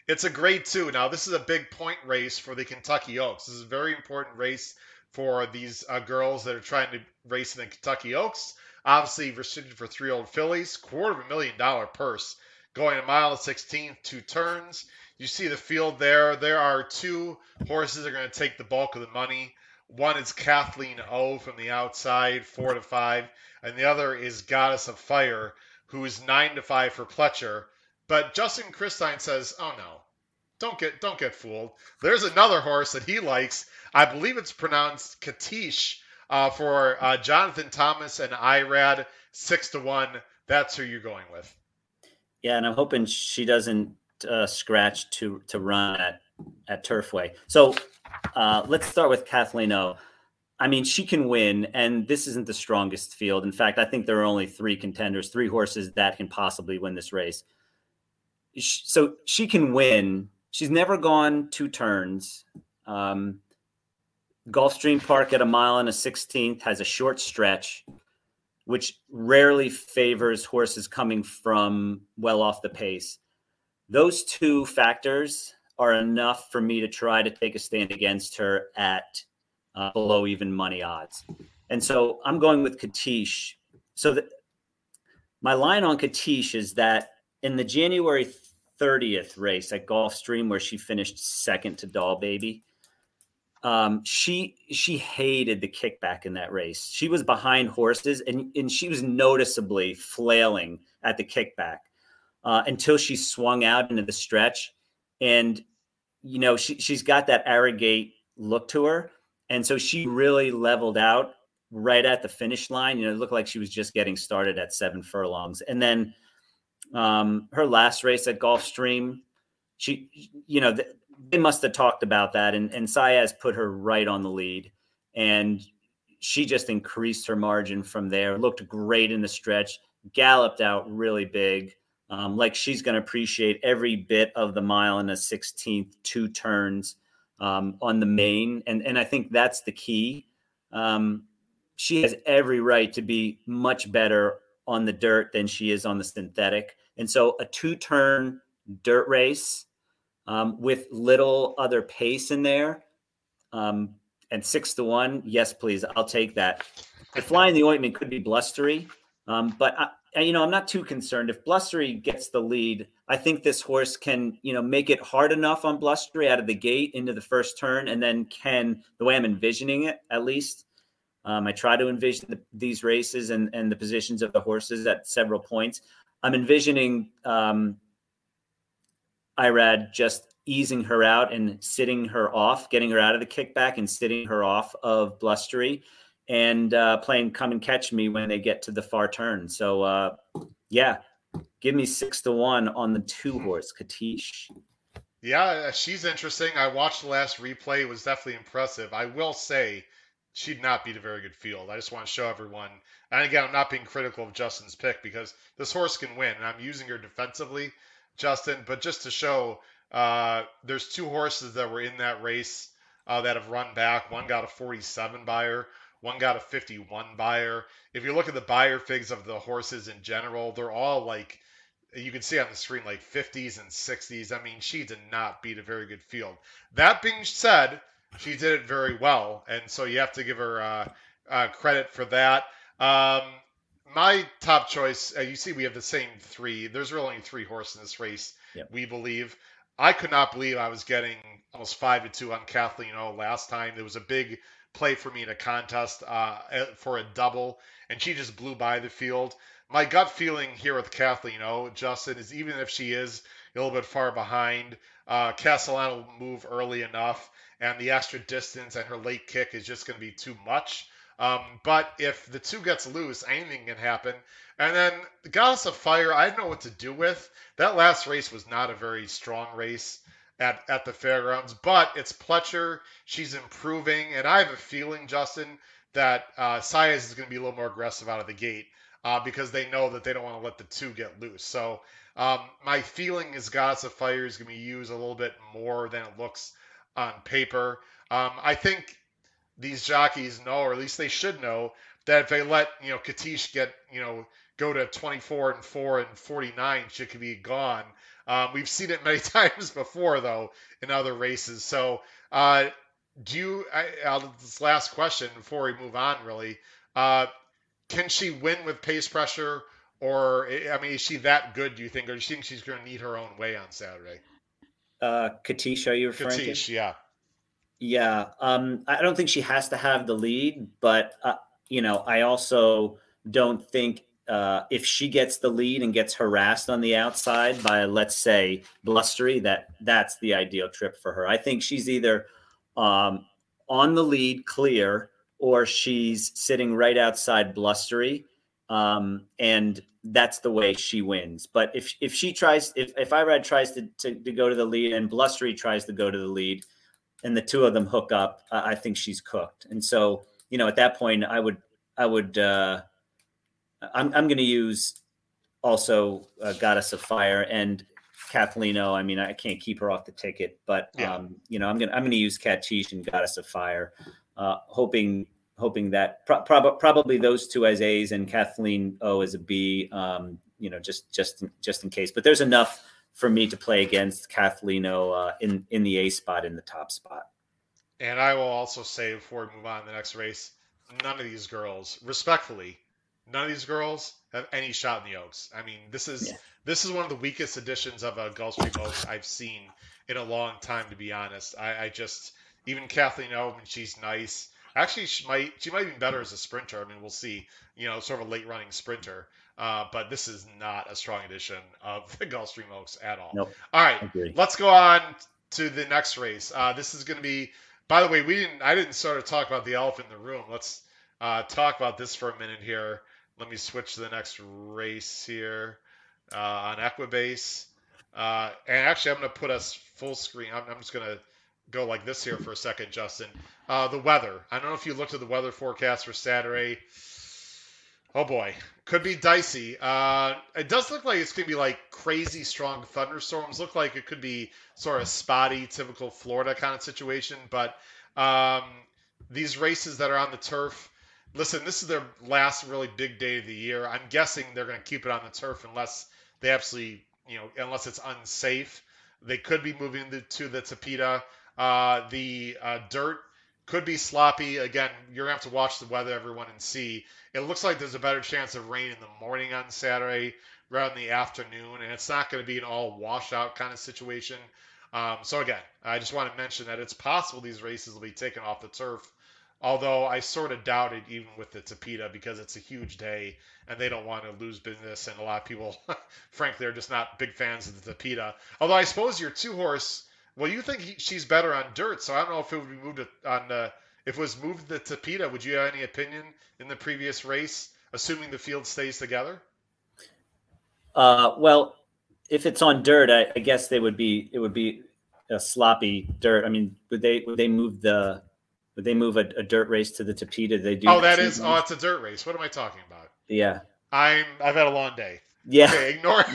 S1: It's a grade two. Now, this is a big point race for the Kentucky Oaks. This is a very important race for these uh, girls that are trying to race in the Kentucky Oaks. Obviously, restricted for three old fillies. Quarter of a million dollar purse. Going a mile and 16, two turns. You see the field there. There are two horses that are going to take the bulk of the money. One is Kathleen O from the outside, four to five, and the other is Goddess of Fire, who is nine to five for Pletcher. But Justin Christein says, "Oh no, don't get don't get fooled. There's another horse that he likes. I believe it's pronounced Katish uh, for uh, Jonathan Thomas and Irad, six to one. That's who you're going with."
S2: Yeah, and I'm hoping she doesn't uh, scratch to to run at at Turfway. So uh, let's start with Kathleen O. I mean, she can win, and this isn't the strongest field. In fact, I think there are only three contenders, three horses that can possibly win this race. So she can win. She's never gone two turns. Um, Gulfstream Park at a mile and a 16th has a short stretch, which rarely favors horses coming from well off the pace those two factors are enough for me to try to take a stand against her at uh, below even money odds. And so I'm going with Katish. So that my line on Katish is that in the January 30th race at Gulfstream, where she finished second to Doll Baby, um, she she hated the kickback in that race. She was behind horses and, and she was noticeably flailing at the kickback uh, until she swung out into the stretch. And, you know, she, she's got that arrogate look to her. And so she really leveled out right at the finish line. You know, it looked like she was just getting started at seven furlongs. And then um, her last race at Gulfstream, she, you know, they must have talked about that. And, and Saez put her right on the lead. And she just increased her margin from there, looked great in the stretch, galloped out really big. Um, like she's going to appreciate every bit of the mile and a 16th, two turns um, on the main. And, and I think that's the key. Um, she has every right to be much better on the dirt than she is on the synthetic. And so a two turn dirt race um, with little other pace in there um, and six to one, yes, please, I'll take that. The fly in the ointment could be blustery. Um, but I, you know, I'm not too concerned. If Blustery gets the lead, I think this horse can, you know, make it hard enough on Blustery out of the gate into the first turn, and then can, the way I'm envisioning it, at least, Um, I try to envision the, these races and, and the positions of the horses at several points. I'm envisioning um, Irad just easing her out and sitting her off, getting her out of the kickback and sitting her off of Blustery and uh, playing come and catch me when they get to the far turn. So, uh, yeah, give me six to one on the two horse, Katish.
S1: Yeah, uh, she's interesting. I watched the last replay; it was definitely impressive. I will say, she'd not beat a very good field. I just want to show everyone. And again, I'm not being critical of Justin's pick because this horse can win, and I'm using her defensively, Justin. But just to show, uh, there's two horses that were in that race uh, that have run back. One got a 47 Beyer. One got a 51 buyer. If you look at the buyer figs of the horses in general, they're all like you can see on the screen like 50s and 60s. I mean, she did not beat a very good field. That being said, she did it very well, and so you have to give her uh, uh, credit for that. Um, my top choice, uh, you see, we have the same three. There's really only three horses in this race,
S2: yep.
S1: we believe. I could not believe I was getting almost five to two on Kathleen O last time. There was a big play for me in a contest uh, for a double, and she just blew by the field. My gut feeling here with Kathleen O, Justin, is even if she is a little bit far behind, uh, Castellano will move early enough, and the extra distance and her late kick is just going to be too much. Um, but if the two gets loose, anything can happen. And then the Goddess of Fire, I don't know what to do with. That last race was not a very strong race at, at the fairgrounds, but it's Pletcher. She's improving, and I have a feeling, Justin, that uh, Saez is going to be a little more aggressive out of the gate uh, because they know that they don't want to let the two get loose. So um, my feeling is Goddess of Fire is going to be used a little bit more than it looks on paper. Um, I think these jockeys know, or at least they should know, that if they let you know Katish get you know go to 24 and 4 and 49, she could be gone. Um, we've seen it many *laughs* times before, though, in other races. So, uh, do you? I, this last question before we move on, really, uh, can she win with pace pressure, or I mean, is she that good? Do you think, or do you think she's going to need her own way on Saturday?
S2: Uh, Katish, are you referring
S1: Katish, to? yeah.
S2: Yeah, um, I don't think she has to have the lead, but uh, you know, I also don't think uh, if she gets the lead and gets harassed on the outside by, let's say, Blustery, that that's the ideal trip for her. I think she's either um, on the lead, clear, or she's sitting right outside Blustery, um, and that's the way she wins. But if if she tries, if if Irad tries to, to, to go to the lead and Blustery tries to go to the lead, and the two of them hook up, I think she's cooked. And so, you know, at that point, I would I would. Uh, I'm I'm going to use also uh, Goddess of Fire and Kathleen O. I mean, I can't keep her off the ticket, but yeah. um, you know, I'm gonna I'm gonna use Katish and Goddess of Fire, uh, hoping hoping that pro- prob- probably those two as A's and Kathleen O as a B. Um, you know, just just just in case. But there's enough for me to play against Kathleen O uh, in in the A spot in the top spot.
S1: And I will also say before we move on to the next race, none of these girls, respectfully, None of these girls have any shot in the Oaks. I mean, this is yeah. this is one of the weakest editions of a Gulfstream Oaks I've seen in a long time. To be honest, I, I just even Kathleen O. I mean, she's nice. Actually, she might she might be better as a sprinter. I mean, we'll see. You know, sort of a late running sprinter. Uh, but this is not a strong edition of *laughs* the Gulfstream Oaks at all.
S2: Nope.
S1: All right, let's go on to the next race. Uh, this is going to be. By the way, we didn't. I didn't sort of talk about the elephant in the room. Let's uh, talk about this for a minute here. Let me switch to the next race here uh, on Equibase. Uh, and actually, I'm going to put us full screen. I'm, I'm just going to go like this here for a second, Justin. Uh, the weather. I don't know if you looked at the weather forecast for Saturday. Oh boy, could be dicey. Uh, it does look like it's going to be like crazy strong thunderstorms. Look like it could be sort of spotty, typical Florida kind of situation. But um, these races that are on the turf, listen, this is their last really big day of the year. I'm guessing they're going to keep it on the turf unless they absolutely, you know, unless it's unsafe. They could be moving the, to the Tapeta. Uh, the uh, dirt could be sloppy. Again, you're going to have to watch the weather, everyone, and see. It looks like there's a better chance of rain in the morning on Saturday rather than the afternoon, and it's not going to be an all washout kind of situation. Um, so again, I just want to mention that it's possible these races will be taken off the turf Although I sort of doubt it even with the Tapeta, because it's a huge day and they don't want to lose business. And a lot of people, *laughs* frankly, are just not big fans of the Tapeta. Although I suppose your two horse, well, you think he, she's better on dirt. So I don't know if it would be moved on, uh, if it was moved to the Tapeta. Would you have any opinion in the previous race, assuming the field stays together?
S2: Uh, well, if it's on dirt, I, I guess they would be, it would be a sloppy dirt. I mean, would they, would they move the, would they move a, a dirt race to the Tapeta? They do.
S1: Oh, that is. Oh, it's a dirt race. What am I talking about?
S2: Yeah.
S1: I'm. I've had a long day.
S2: Yeah.
S1: Okay, ignore. *laughs* *laughs*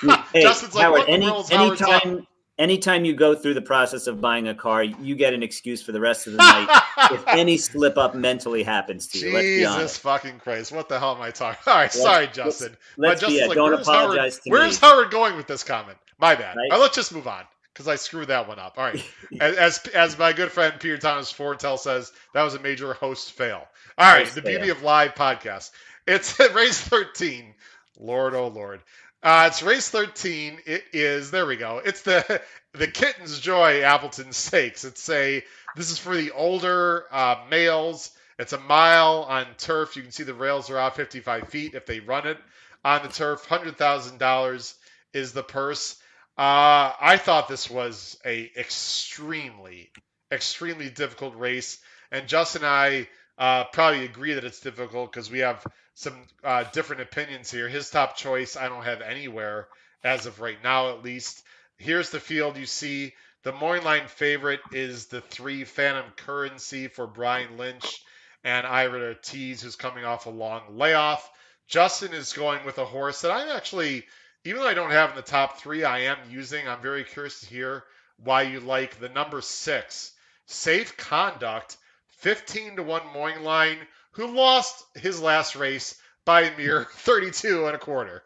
S2: You- hey,
S1: Justin's like,
S2: Howard,
S1: what in the
S2: any, anytime, anytime you go through the process of buying a car, you get an excuse for the rest of the night *laughs* if any slip up mentally happens to you. Let's be
S1: Jesus
S2: honest.
S1: fucking Christ! What the hell am I talking? All right,
S2: Let's-
S1: sorry,
S2: let's-
S1: Justin.
S2: Let's
S1: but
S2: be. Yeah,
S1: like,
S2: don't
S1: where's Howard,
S2: apologize to
S1: Where's
S2: me.
S1: Howard going with this comment? My bad.
S2: Right.
S1: All right, let's just move on because I screwed that one up. All right, *laughs* as, as my good friend Peter Thomas Fornatale says, that was a major host fail. All right,
S2: Host
S1: the beauty of live podcast. It's *laughs* race thirteen. Lord, oh Lord. Uh, it's race 13. It is there we go. It's the the Kitten's Joy Appleton Stakes. It's a this is for the older uh, males. It's a mile on turf. You can see the rails are off 55 feet if they run it on the turf. Hundred thousand dollars is the purse. Uh, I thought this was a extremely extremely difficult race, and Justin and I uh, probably agree that it's difficult because we have some uh, different opinions here. His top choice, I don't have anywhere as of right now, at least. Here's the field you see. The morning line favorite is the three Phantom Currency for Brian Lynch and Irad Ortiz, who's coming off a long layoff. Justin is going with a horse that I'm actually, even though I don't have in the top three, I am using. I'm very curious to hear why you like the number six, Safe Conduct, 15 to 1 morning line, who lost his last race by a mere *laughs* 32 and a quarter.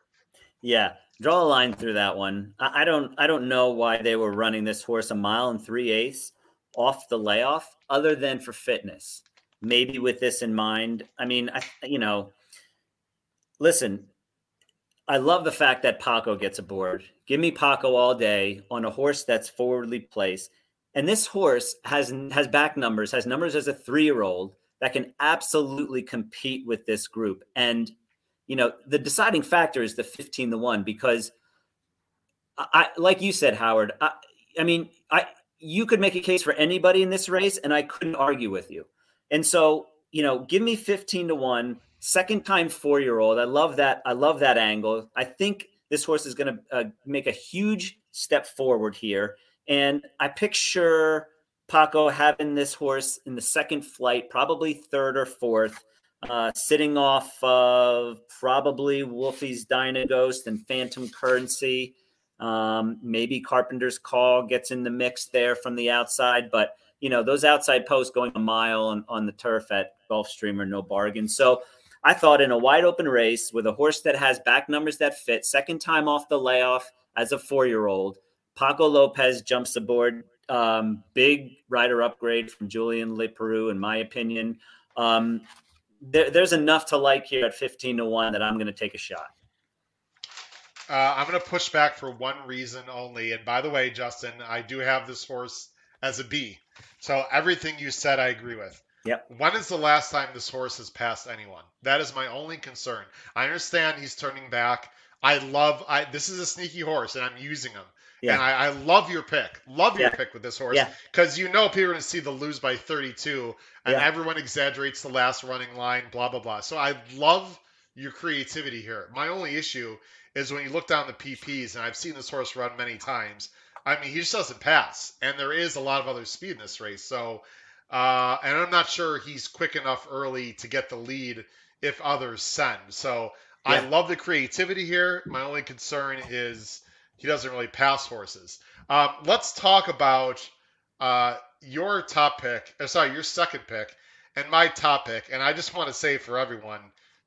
S2: Yeah, draw a line through that one. I, I don't. I don't know why they were running this horse a mile and three eighths off the layoff, other than for fitness. Maybe with this in mind. I mean, I you know, listen. I love the fact that Paco gets aboard. Give me Paco all day on a horse that's forwardly placed. And this horse has has back numbers, has numbers as a three year old that can absolutely compete with this group. And you know, the deciding factor is the 15 to 1 because I like you said, Howard, I, I mean, I you could make a case for anybody in this race, and I couldn't argue with you. And so, you know, give me 15 to 1, second time four year old. I love that. I love that angle. I think this horse is going to uh, make a huge step forward here. And I picture Paco having this horse in the second flight, probably third or fourth, uh, sitting off of probably Wolfie's Dynaghost and Phantom Currency. Um, maybe Carpenter's Call gets in the mix there from the outside, but you know those outside posts going a mile on, on the turf at Gulfstream are no bargain. So I thought in a wide open race with a horse that has back numbers that fit, second time off the layoff as a four year old, Paco Lopez jumps aboard. Um, big rider upgrade from Julien Leparoux, in my opinion. Um, there, there's enough to like here at 15 to 1 that I'm going to take a shot.
S1: Uh, I'm going to push back for one reason only. And by the way, Justin, I do have this horse as a B. So everything you said, I agree with.
S2: Yep.
S1: When is the last time this horse has passed anyone? That is my only concern. I understand he's turning back. I love. I this is a sneaky horse, and I'm using him.
S2: Yeah.
S1: And I, I love your pick. Love your
S2: Yeah.
S1: pick with this horse.
S2: Yeah.
S1: Because you know people are going to see the lose by 32, and
S2: Yeah.
S1: everyone exaggerates the last running line, blah, blah, blah. So I love your creativity here. My only issue is when you look down the PPs, and I've seen this horse run many times. I mean, he just doesn't pass, and there is a lot of other speed in this race. So, uh, and I'm not sure he's quick enough early to get the lead if others send. So I love the creativity here. My only concern is he doesn't really pass horses. Um, let's talk about uh, your top pick, or sorry, your second pick, and my top pick. And I just want to say for everyone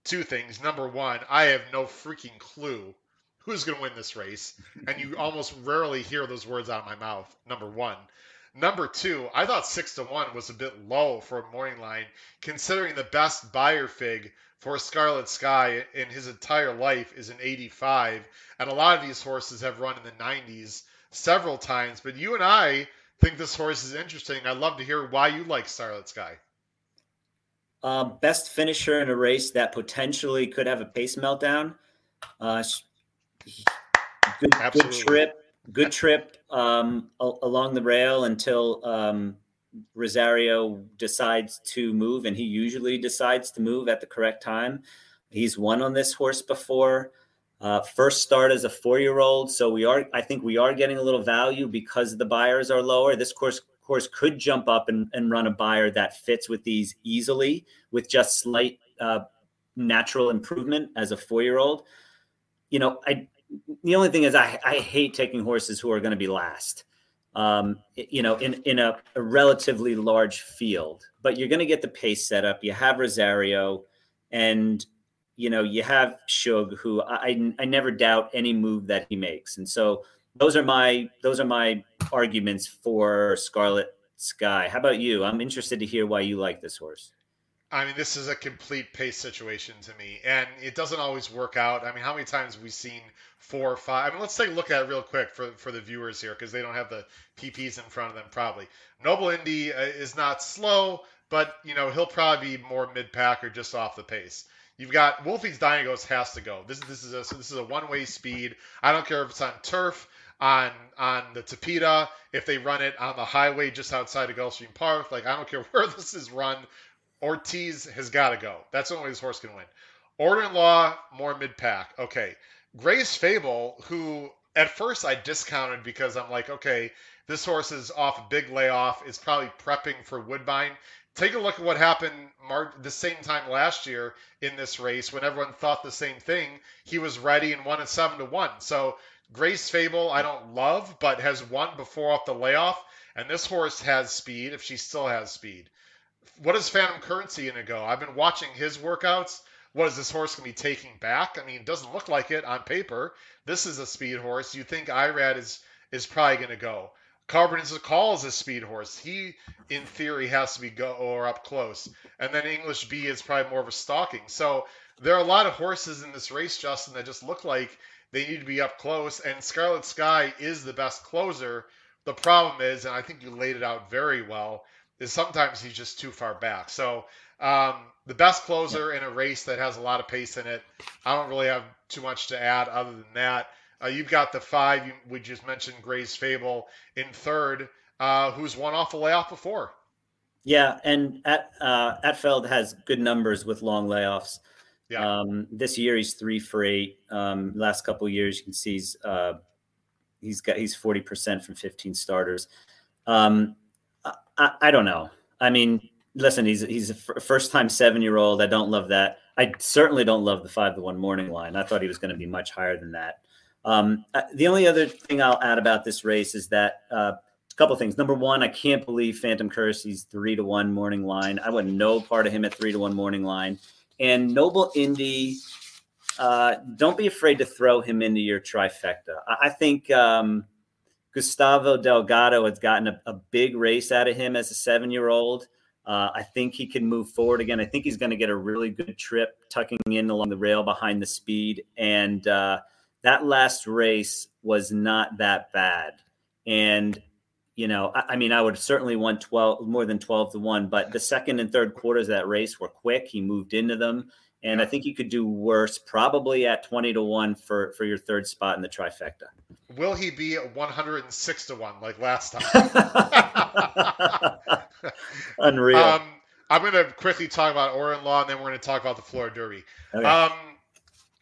S1: two things. Number one, I have no freaking clue who's going to win this race, and you almost rarely hear those words out of my mouth. Number one. Number two, I thought six to one was a bit low for a morning line, considering the best buyer fig for Scarlet Sky in his entire life is an 85, and a lot of these horses have run in the 90s several times. But you and I think this horse is interesting. I'd love to hear why you like Scarlet Sky.
S2: Uh, best finisher in a race that potentially could have a pace meltdown. Uh, good, good trip, good trip um, along the rail until um, Rosario decides to move, and he usually decides to move at the correct time. He's won on this horse before. Uh, first start as a four-year-old, so we are. I think we are getting a little value because the buyers are lower. This course course could jump up and, and run a buyer that fits with these easily, with just slight uh, natural improvement as a four-year-old. You know, I the only thing is I, I hate taking horses who are going to be last. Um, you know, in in a, a relatively large field, but you're going to get the pace set up. You have Rosario, and you know you have Shug, who I I never doubt any move that he makes, and so those are my those are my arguments for Scarlet Sky. How about you? I'm interested to hear why you like this horse.
S1: I mean, this is a complete pace situation to me, and it doesn't always work out. I mean, how many times have we seen four or five? I mean, let's take a look at it real quick for, for the viewers here because they don't have the PPs in front of them probably. Noble Indy uh, is not slow, but you know he'll probably be more mid pack or just off the pace. You've got Wolfie's Dynaghost has to go. This this is a this is a one way speed. I don't care if it's on turf, on on the Tapeta, if they run it on the highway just outside of Gulfstream Park. Like I don't care *laughs* where this is run. Ortiz has got to go. That's the only way this horse can win. Order in Law, more mid pack. Okay. Gray's Fable, who at first I discounted because I'm like, okay, this horse is off a big layoff, is probably prepping for Woodbine. Take a look at what happened Mar- the same time last year in this race when everyone thought the same thing. He was ready and won at seven to one. So Gray's Fable, I don't love, but has won before off the layoff. And this horse has speed if she still has speed what is Phantom Currency to go? I've been watching his workouts. What is this horse going to be taking back? I mean, it doesn't look like it on paper. This is a speed horse. You think Irad is is probably going to go. Carbon's call is a speed horse. He, in theory, has to be go or up close. And then English B is probably more of a stalking. So there are a lot of horses in this race, Justin, that just look like they need to be up close. And Scarlet Sky is the best closer. The problem is, and I think you laid it out very well, is sometimes he's just too far back. So um, the best closer in a race that has a lot of pace in it. I don't really have too much to add other than that. Uh, you've got the five you, we just mentioned, Gray's Fable in third, uh, who's won off the layoff before.
S2: Yeah, and at uh, Attfield has good numbers with long layoffs. Yeah. Um, this year he's three for eight. Um, last couple years you can see he's uh, he's got he's forty percent from fifteen starters. Um, I, I don't know. I mean, listen, he's he's a first time seven year old. I don't love that. I certainly don't love the five to one morning line. I thought he was going to be much higher than that. Um, uh, the only other thing I'll add about this race is that uh, a couple things. Number one, I can't believe Phantom Currency's three to one morning line. I want no part of him at three to one morning line. And Noble Indy, uh, don't be afraid to throw him into your trifecta. I, I think um, Gustavo Delgado has gotten a, a big race out of him as a seven year old. Uh, I think he can move forward again. I think he's going to get a really good trip tucking in along the rail behind the speed. And uh, that last race was not that bad. And, you know, I, I, mean, I would certainly want 12, more than 12 to 1, but the second and third quarters of that race were quick. He moved into them. And I think you could do worse, probably at 20 to 1 for, for your third spot in the trifecta.
S1: Will he be at 106 to 1 like last time? *laughs*
S2: Unreal. Um,
S1: I'm going to quickly talk about Order in Law and then we're going to talk about the Florida Derby. Okay. Um,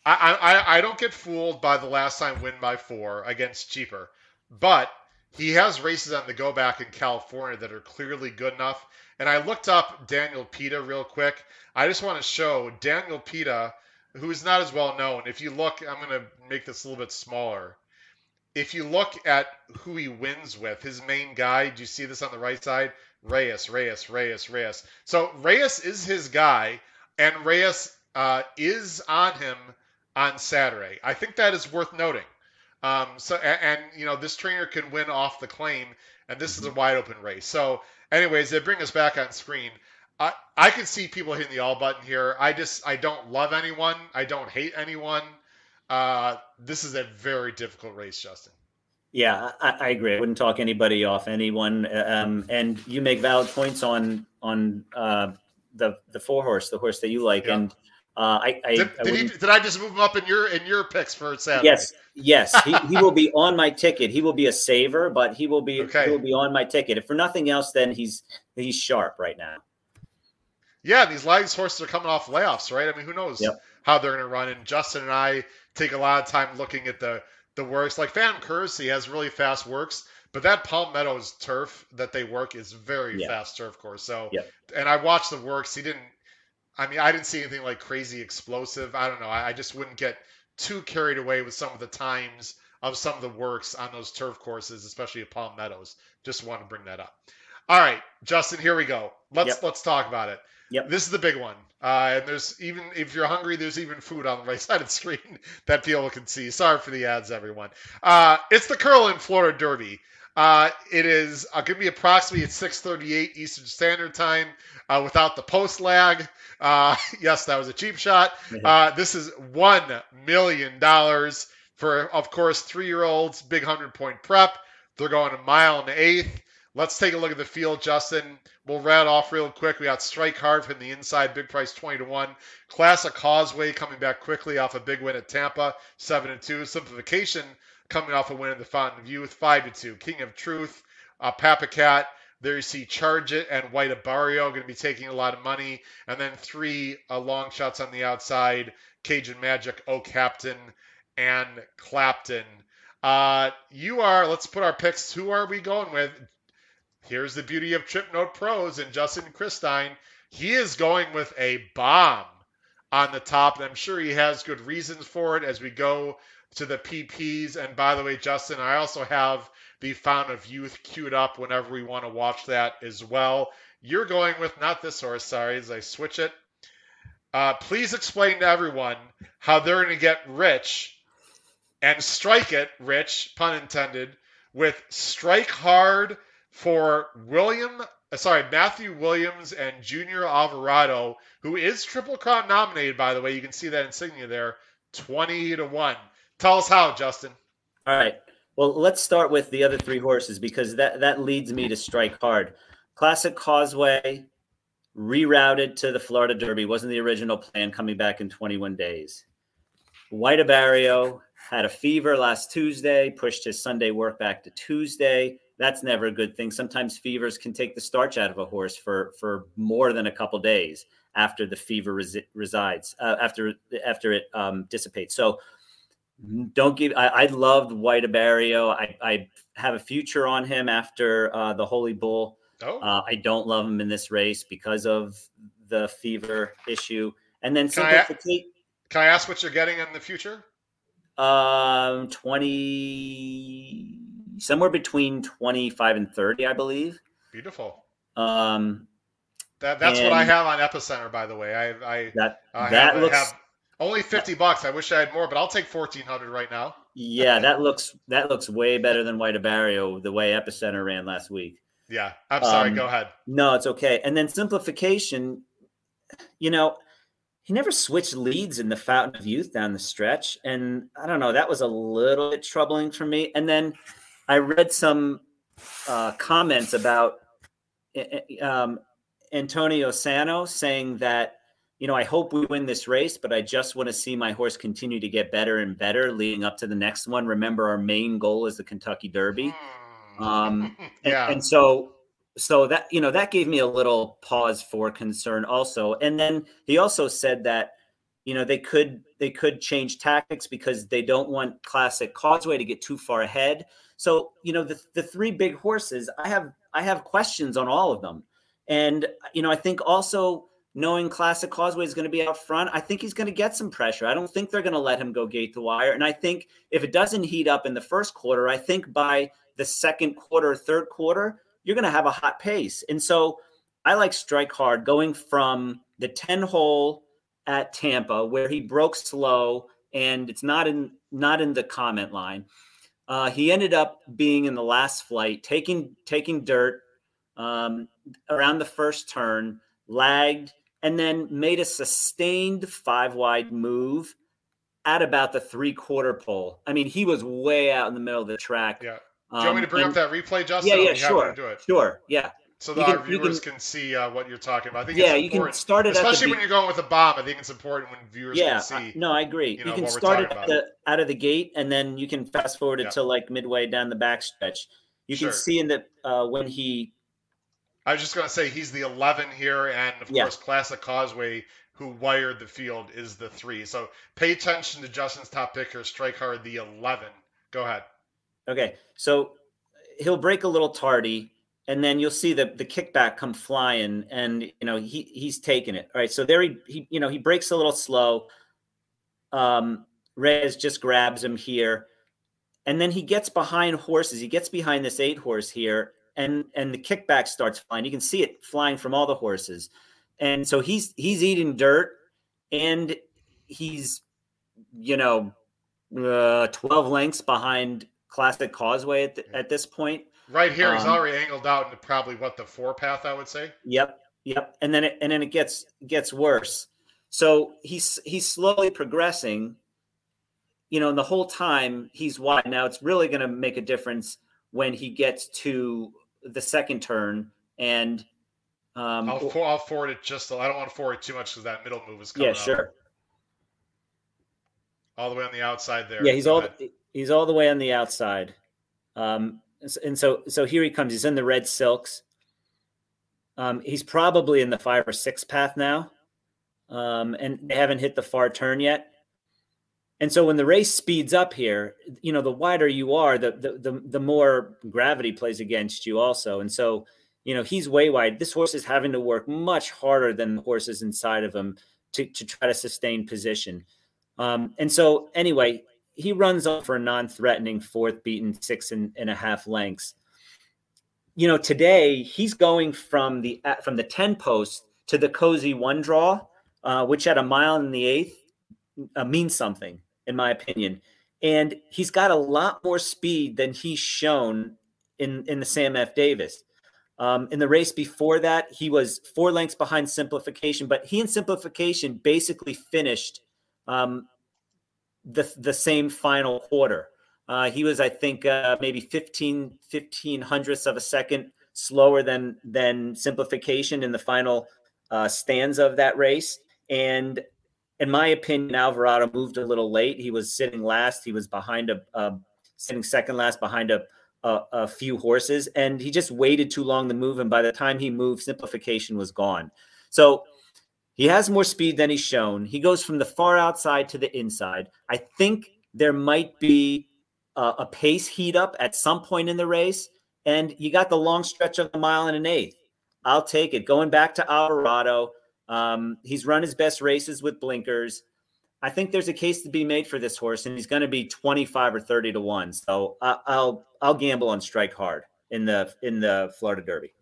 S1: I, I, I don't get fooled by the last time win by four against cheaper, but he has races on the go back in California that are clearly good enough. And I looked up Daniel Pita real quick. I just want to show Daniel Pita, who is not as well known. If you look, I'm going to make this a little bit smaller if you look at who he wins with, his main guy, do you see this on the right side? Reyes, Reyes, Reyes, Reyes. So Reyes is his guy, and Reyes uh, is on him on Saturday. I think that is worth noting. Um, so and, and, you know this trainer can win off the claim, and this is a wide open race. So, anyways, they bring us back on screen. I I can see people hitting the all button here. I just I don't love anyone. I don't hate anyone. Uh, this is a very difficult race, Justin.
S2: Yeah, I, I, agree. I wouldn't talk anybody off anyone. Um, and you make valid points on on uh, the the four horse, the horse that you like, yeah. and uh, I, I,
S1: did,
S2: I
S1: did, he, did, I just move him up in your in your picks for Saturday?
S2: Yes, yes. he, *laughs* he will be on my ticket. He will be a saver, but he will be okay. he will be on my ticket. If for nothing else, then he's he's sharp right now.
S1: Yeah, these these horses are coming off layoffs, right? I mean, who knows yep. how they're going to run? And Justin and I take a lot of time looking at the the works. Like Phantom Currency has really fast works, but that Palm Meadows turf that they work is very fast turf course. So, and I watched the works. He didn't I mean, I didn't see anything like crazy explosive. I don't know. I, I just wouldn't get too carried away with some of the times of some of the works on those turf courses, especially at Palm Meadows. Just want to bring that up. All right, Justin, here we go. Let's yep. let's talk about it. Yep. This is the big one. Uh, and there's even if you're hungry, there's even food on the right *laughs* side of the screen that people can see. Sorry for the ads, everyone. Uh, it's the Curl Curlin Florida Derby. Uh, it is uh, going to be approximately at 6:38 Eastern Standard Time uh, without the post lag. Uh, *laughs* yes, that was a cheap shot. Uh, this is one million dollars for, of course, three-year-olds. Big hundred-point prep. They're going a mile and an eighth. Let's take a look at the field, Justin. We'll rat off real quick. We got Strike Hard from the inside, big price 20 to 1. Classic Causeway coming back quickly off a big win at Tampa, 7 and 2. Simplification coming off a win in the Fountain of Youth, 5 to 2. King of Truth, uh, Pappacap, there you see Charge It and White Abarrio going to be taking a lot of money. And then three uh, long shots on the outside Cajun Magic, O Captain, and Clapton. Uh, you are, let's put our picks. Who are we going with? Here's the beauty of Trip Note Pros and Justin Christein. He is going with a bomb on the top, and I'm sure he has good reasons for it as we go to the PPs. And by the way, Justin, I also have the Fountain of Youth queued up whenever we want to watch that as well. You're going with not this horse, sorry, as I switch it. Uh, please explain to everyone how they're going to get rich and strike it rich, pun intended, with Strike Hard for William, uh, sorry, Matthew Williams and Junior Alvarado, who is Triple Crown nominated, by the way. You can see that insignia there, 20 to 1. Tell us how, Justin.
S2: All right. Well, let's start with the other three horses because that that leads me to strike hard. Classic Causeway rerouted to the Florida Derby wasn't the original plan coming back in 21 days. White Abarrio had a fever last Tuesday, pushed his Sunday work back to Tuesday. That's never a good thing. Sometimes fevers can take the starch out of a horse for for more than a couple days after the fever resi- resides, uh, after after it um, dissipates. So don't give. I, I loved White Abarrio. I, I have a future on him after uh, the Holy Bull. Oh. Uh, I don't love him in this race because of the fever issue. And then
S1: can I, can I ask what you're getting in the future?
S2: Um, twenty somewhere between twenty five and thirty, I believe.
S1: Beautiful.
S2: Um,
S1: that that's what I have on Epicenter, by the way. I I
S2: that I that have, looks have,
S1: only fifty bucks. I wish I had more, but I'll take fourteen hundred right now.
S2: Yeah, that looks that looks way better than White Abarrio the way Epicenter ran last week.
S1: Yeah, I'm sorry. Um, go ahead.
S2: No, it's okay. And then simplification. You know, he never switched leads in the Fountain of Youth down the stretch, and I don't know. That was a little bit troubling for me. And then I read some uh, comments about eh, eh, um, Antonio Sano saying that you know, I hope we win this race, but I just want to see my horse continue to get better and better leading up to the next one. Remember, our main goal is the Kentucky Derby. Hmm. Um, yeah. *laughs* And, and so, so that, you know, that gave me a little pause for concern also. And then he also said that, you know, they could, they could change tactics because they don't want classic causeway to get too far ahead. So, you know, the, the three big horses, I have, I have questions on all of them. And, you know, I think also, knowing Classic Causeway is going to be out front, I think he's going to get some pressure. I don't think they're going to let him go gate to wire. And I think if it doesn't heat up in the first quarter, I think by the second quarter, third quarter, you're going to have a hot pace. And so I like Strike Hard going from the 10 hole at Tampa where he broke slow and it's not in not in the comment line. Uh, he ended up being in the last flight, taking taking dirt um, around the first turn, lagged, and then made a sustained five wide move at about the three quarter pole. I mean, he was way out in the middle of the track.
S1: Yeah. Do you want me to bring um, and, up that replay, Justin?
S2: Yeah, yeah, sure. Do it. Sure. Yeah.
S1: so that
S2: You
S1: our viewers
S2: can-
S1: can, see uh, what you're talking about. I think
S2: yeah,
S1: it's
S2: you can start it at the
S1: especially when you're going with a bomb. I think it's important when viewers
S2: yeah,
S1: can see.
S2: I- no, I agree.
S1: you
S2: You,
S1: know,
S2: can start it at the, out of the gate, and then you can fast forward it
S1: Yeah.
S2: to like midway down the backstretch. You
S1: Sure.
S2: can see in that uh, when he
S1: I was just going to say he's the 11 here, and of
S2: Yeah.
S1: course, Classic Causeway, who wired the field, is the three. So pay attention to Justin's top picker, strike hard, the 11. Go ahead.
S2: Okay, so he'll break a little tardy, and then you'll see the the kickback come flying, and you know he he's taking it. All right, so there he, he you know he breaks a little slow. Um, Rez just grabs him here, and then he gets behind horses. He gets behind this eight horse here, and and the kickback starts flying. You can see it flying from all the horses, and so he's he's eating dirt, and he's you know uh, 12 lengths behind Classic Causeway at, the, at this point.
S1: Right here, he's
S2: Um,
S1: already angled out into probably what the four path, I would say.
S2: Yep, yep. And then it, and then it gets gets worse. So he's he's slowly progressing. You know, and the whole time he's wide. Now it's really going to make a difference when he gets to the second turn and. Um,
S1: I'll, for, I'll forward it just. I don't want to forward it too much because that middle move is coming
S2: yeah,
S1: up.
S2: sure.
S1: All the way on the outside there.
S2: Yeah, he's
S1: Go
S2: all
S1: ahead.
S2: he's all the way on the outside. Um, and so so here he comes. He's in the red silks. Um, he's probably in the five or six path now, um, and they haven't hit the far turn yet. And so when the race speeds up here, you know, the wider you are, the the the, the more gravity plays against you also. And so, you know, he's way wide. This horse is having to work much harder than the horses inside of him to to try to sustain position. Um, and so anyway, he runs off for a non-threatening fourth beaten six and, and a half lengths. You know, today he's going from the from the 10 post to the cozy one draw, uh, which at a mile in the eighth uh, means something, in my opinion. And he's got a lot more speed than he's shown in in the Sam F. Davis. Um, in the race before that, he was four lengths behind Simplification, but he and Simplification basically finished um, the the same final quarter. Uh, he was, I think, uh, maybe 15, 15 hundredths of a second slower than than simplification in the final uh, stanza of that race. And in my opinion, Alvarado moved a little late. He was sitting last. He was behind a, a sitting second last behind a, a a few horses, and he just waited too long to move. And by the time he moved, simplification was gone. So he has more speed than he's shown. He goes from the far outside to the inside. I think there might be a, a pace heat up at some point in the race, and you got the long stretch of a mile and an eighth. I'll take it. Going back to Alvarado, um, he's run his best races with blinkers. I think there's a case to be made for this horse, and he's going to be 25 or 30 to one. So I, I'll I'll gamble on strike hard in the in the Florida Derby.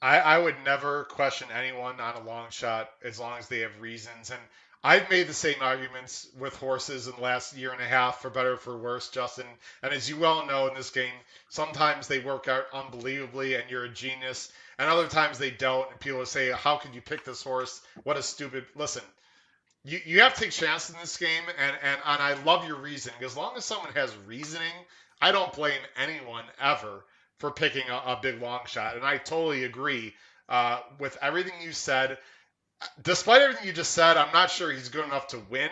S1: I, I would never question anyone on a long shot as long as they have reasons. And I've made the same arguments with horses in the last year and a half, for better or for worse, Justin. And as you well know in this game, sometimes they work out unbelievably and you're a genius. And other times they don't. And people will say, How could you pick this horse? What a stupid. Listen, you, you have to take chances in this game. And, and, and I love your reasoning. As long as someone has reasoning, I don't blame anyone ever for picking a, a big long shot. And I totally agree uh, with everything you said. Despite everything you just said, I'm not sure he's good enough to win.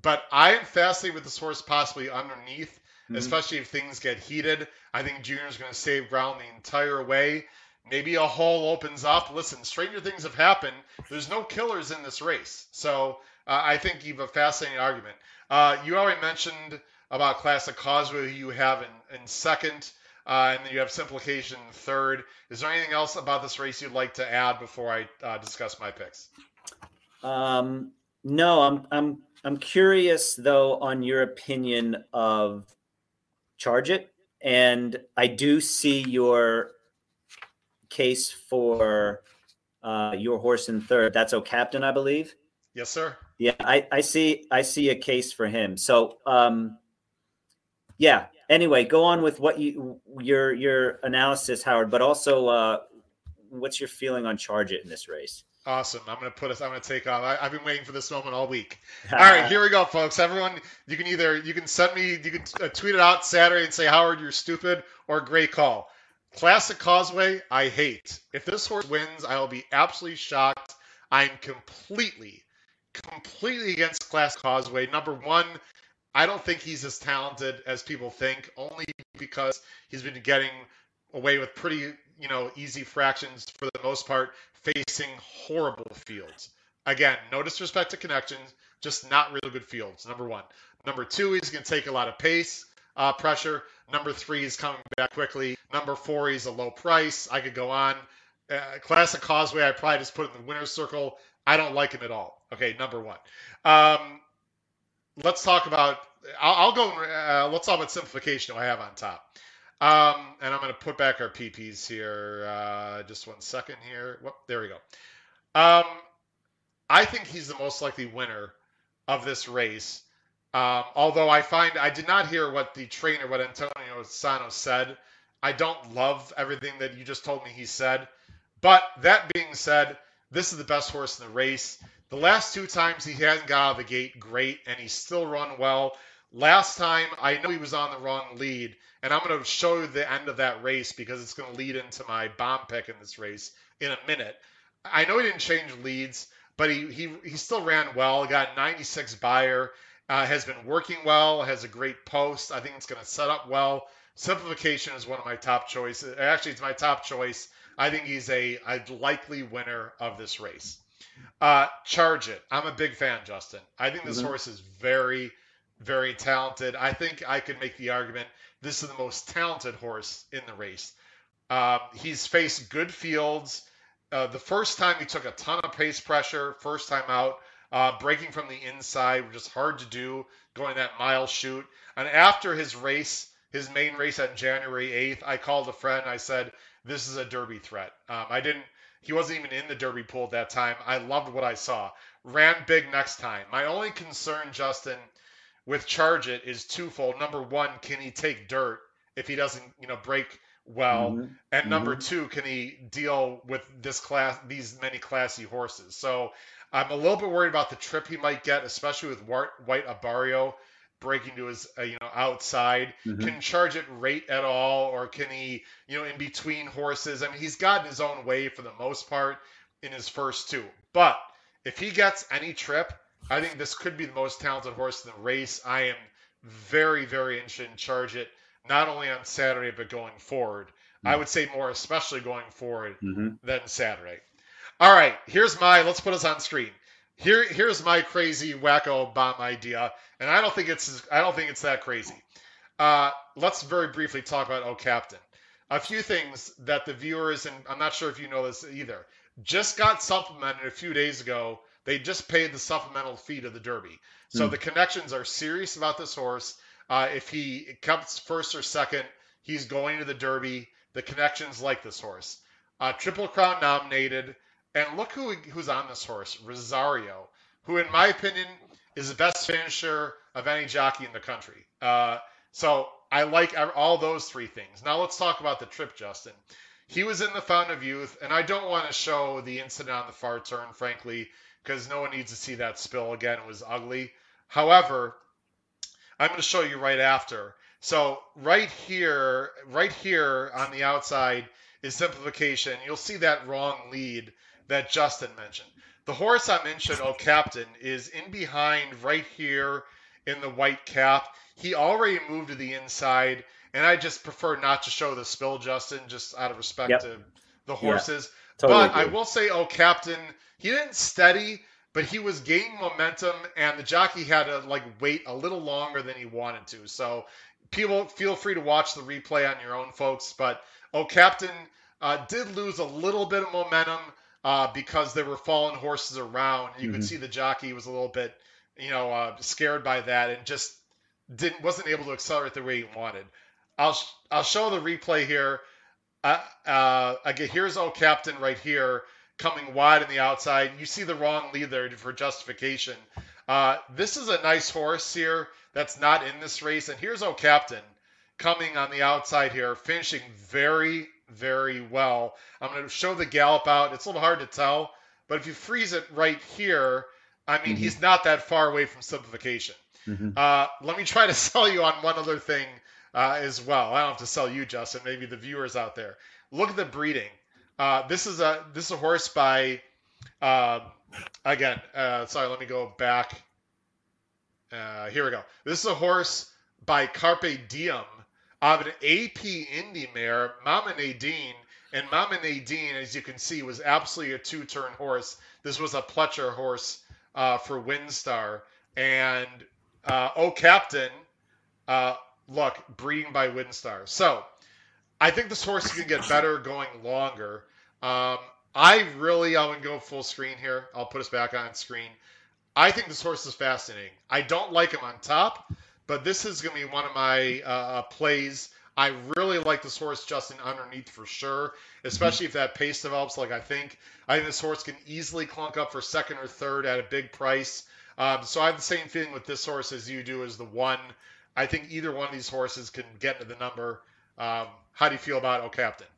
S1: But I am fascinated with this horse possibly underneath,
S2: Mhm.
S1: especially if things get heated. I think Junior's going to save ground the entire way. Maybe a hole opens up. Listen, stranger things have happened. There's no killers in this race. So uh, I think you have a fascinating argument. Uh, you already mentioned about Classic Causeway, you have in, in second. Uh, and then you have simplification third. Is there anything else about this race you'd like to add before I uh, discuss my picks?
S2: Um, no, I'm I'm I'm curious though on your opinion of charge it, and I do see your case for uh, your horse in third. That's O Captain, I believe.
S1: Yes, sir.
S2: Yeah, I, I see I see a case for him. So um, yeah. Anyway, go on with what you your your analysis, Howard. But also, uh, what's your feeling on charge it in this race?
S1: Awesome. I'm going to put us. I'm to take off. I, I've been waiting for this moment all week. *laughs* All right, here we go, folks. Everyone, you can either you can send me, you can uh, tweet it out Saturday and say Howard, you're stupid, or great call. Classic Causeway, I hate. If this horse wins, I will be absolutely shocked. I'm completely, completely against Classic Causeway. Number one, I don't think he's as talented as people think, only because he's been getting away with pretty, you know, easy fractions for the most part, facing horrible fields. Again, no disrespect to connections, just not really good fields. Number one. Number two, he's going to take a lot of pace uh, pressure. Number three, he's coming back quickly. Number four, he's a low price. I could go on. Uh, Classic Causeway, I probably just put in the winner's circle. I don't like him at all. Okay, number one. Um, let's talk about. I'll, I'll go. Uh, let's talk about simplification. I have on top. Um, and I'm going to put back our PPs here. Uh, just one second here. Whoop, there we go. Um, I think he's the most likely winner of this race. Um, although I find I did not hear what the trainer, what Antonio Sano said. I don't love everything that you just told me he said. But that being said, this is the best horse in the race. The last two times he hasn't got out of the gate great, and he's still run well. Last time, I know he was on the wrong lead, and I'm going to show you the end of that race because it's going to lead into my bomb pick in this race in a minute. I know he didn't change leads, but he he, he still ran well. Got 96 Beyer. Uh, has been working well, has a great post. I think it's going to set up well. Simplification is one of my top choices. Actually, it's my top choice. I think he's a, a likely winner of this race. Uh, charge it. I'm a big fan, Justin. I think this mm-hmm. horse is very, very talented. I think I could make the argument this is the most talented horse in the race. Uh, he's faced good fields. Uh, the first time he took a ton of pace pressure, first time out. Uh, breaking from the inside, which is hard to do, going that mile shoot. And after his race, his main race on January 8th, I called a friend. I said, "This is a Derby threat." Um, I didn't. He wasn't even in the Derby pool at that time. I loved what I saw. Ran big next time. My only concern, Justin, with Charge It is twofold. Number one, can he take dirt if he doesn't, you know, break well? Mm-hmm. And mm-hmm. number two, can he deal with this class, these many classy horses? So I'm a little bit worried about the trip he might get, especially with White Abarrio breaking to his uh, you know outside. Mm-hmm. Can charge it rate at all, or can he you know in between horses? I mean, he's gotten his own way for the most part in his first two. But if he gets any trip, I think this could be the most talented horse in the race. I am very very interested in charge it not only on Saturday but going forward. Mm-hmm. I would say more especially going forward mm-hmm. than Saturday. All right, here's my. Let's put us on screen. Here, here's my crazy wacko bomb idea, and I don't think it's. I don't think it's that crazy. Uh, let's very briefly talk about Oh Captain. A few things that the viewers, and I'm not sure if you know this either, just got supplemented a few days ago. They just paid the supplemental fee to the Derby. So mm. the connections are serious about this horse. Uh, if he comes first or second, he's going to the Derby. The connections like this horse. Uh, Triple Crown nominated. And look who who's on this horse, Rosario, who, in my opinion, is the best finisher of any jockey in the country. Uh, so I like all those three things. Now let's talk about the trip, Justin. He was in the Fountain of Youth, and I don't want to show the incident on the far turn, frankly, because no one needs to see that spill again. It was ugly. However, I'm going to show you right after. So right here, right here on the outside is simplification. You'll see that wrong lead that Justin mentioned. The horse I mentioned, Oh Captain, is in behind right here in the white cap. He already moved to the inside, and I just prefer not to show the spill, Justin, just out of respect yep. to the horses. Yeah, totally but agree. I will say, Oh Captain, he didn't steady, but he was gaining momentum, and the jockey had to like wait a little longer than he wanted to. So people feel free to watch the replay on your own, folks. But Oh Captain uh, did lose a little bit of momentum uh, because there were fallen horses around. You mm-hmm. could see the jockey was a little bit, you know, uh, scared by that and just didn't wasn't able to accelerate the way he wanted. I'll I'll show the replay here. Uh, uh, again, here's O Captain right here coming wide on the outside. You see the wrong lead there for justification. Uh, this is a nice horse here that's not in this race, and here's O Captain coming on the outside here, finishing very very well. I'm going to show the gallop out. It's a little hard to tell, but if you freeze it right here, I mean, mm-hmm. he's not that far away from simplification. Mm-hmm. Uh, let me try to *laughs* sell you on one other thing uh, as well. I don't have to sell you, Justin. Maybe the viewers out there. Look at the breeding. Uh, this is a this is a horse by uh, again. Uh, sorry, let me go back. Uh, here we go. This is a horse by Carpe Diem of an AP Indy mare, Mama Nadine. And Mama Nadine, as you can see, was absolutely a two-turn horse. This was a Pletcher horse uh, for WinStar. And uh, Oh Captain, uh, look, breeding by WinStar. So I think this horse can get better going longer. Um, I really, I would go full screen here. I'll put us back on screen. I think this horse is fascinating. I don't like him on top, but this is going to be one of my uh, uh, plays. I really like this horse, Justin, underneath for sure, especially if that pace develops like I think. I think this horse can easily clunk up for second or third at a big price. Um, so I have the same feeling with this horse as you do as the one. I think either one of these horses can get to the number. Um, how do you feel about O Captain?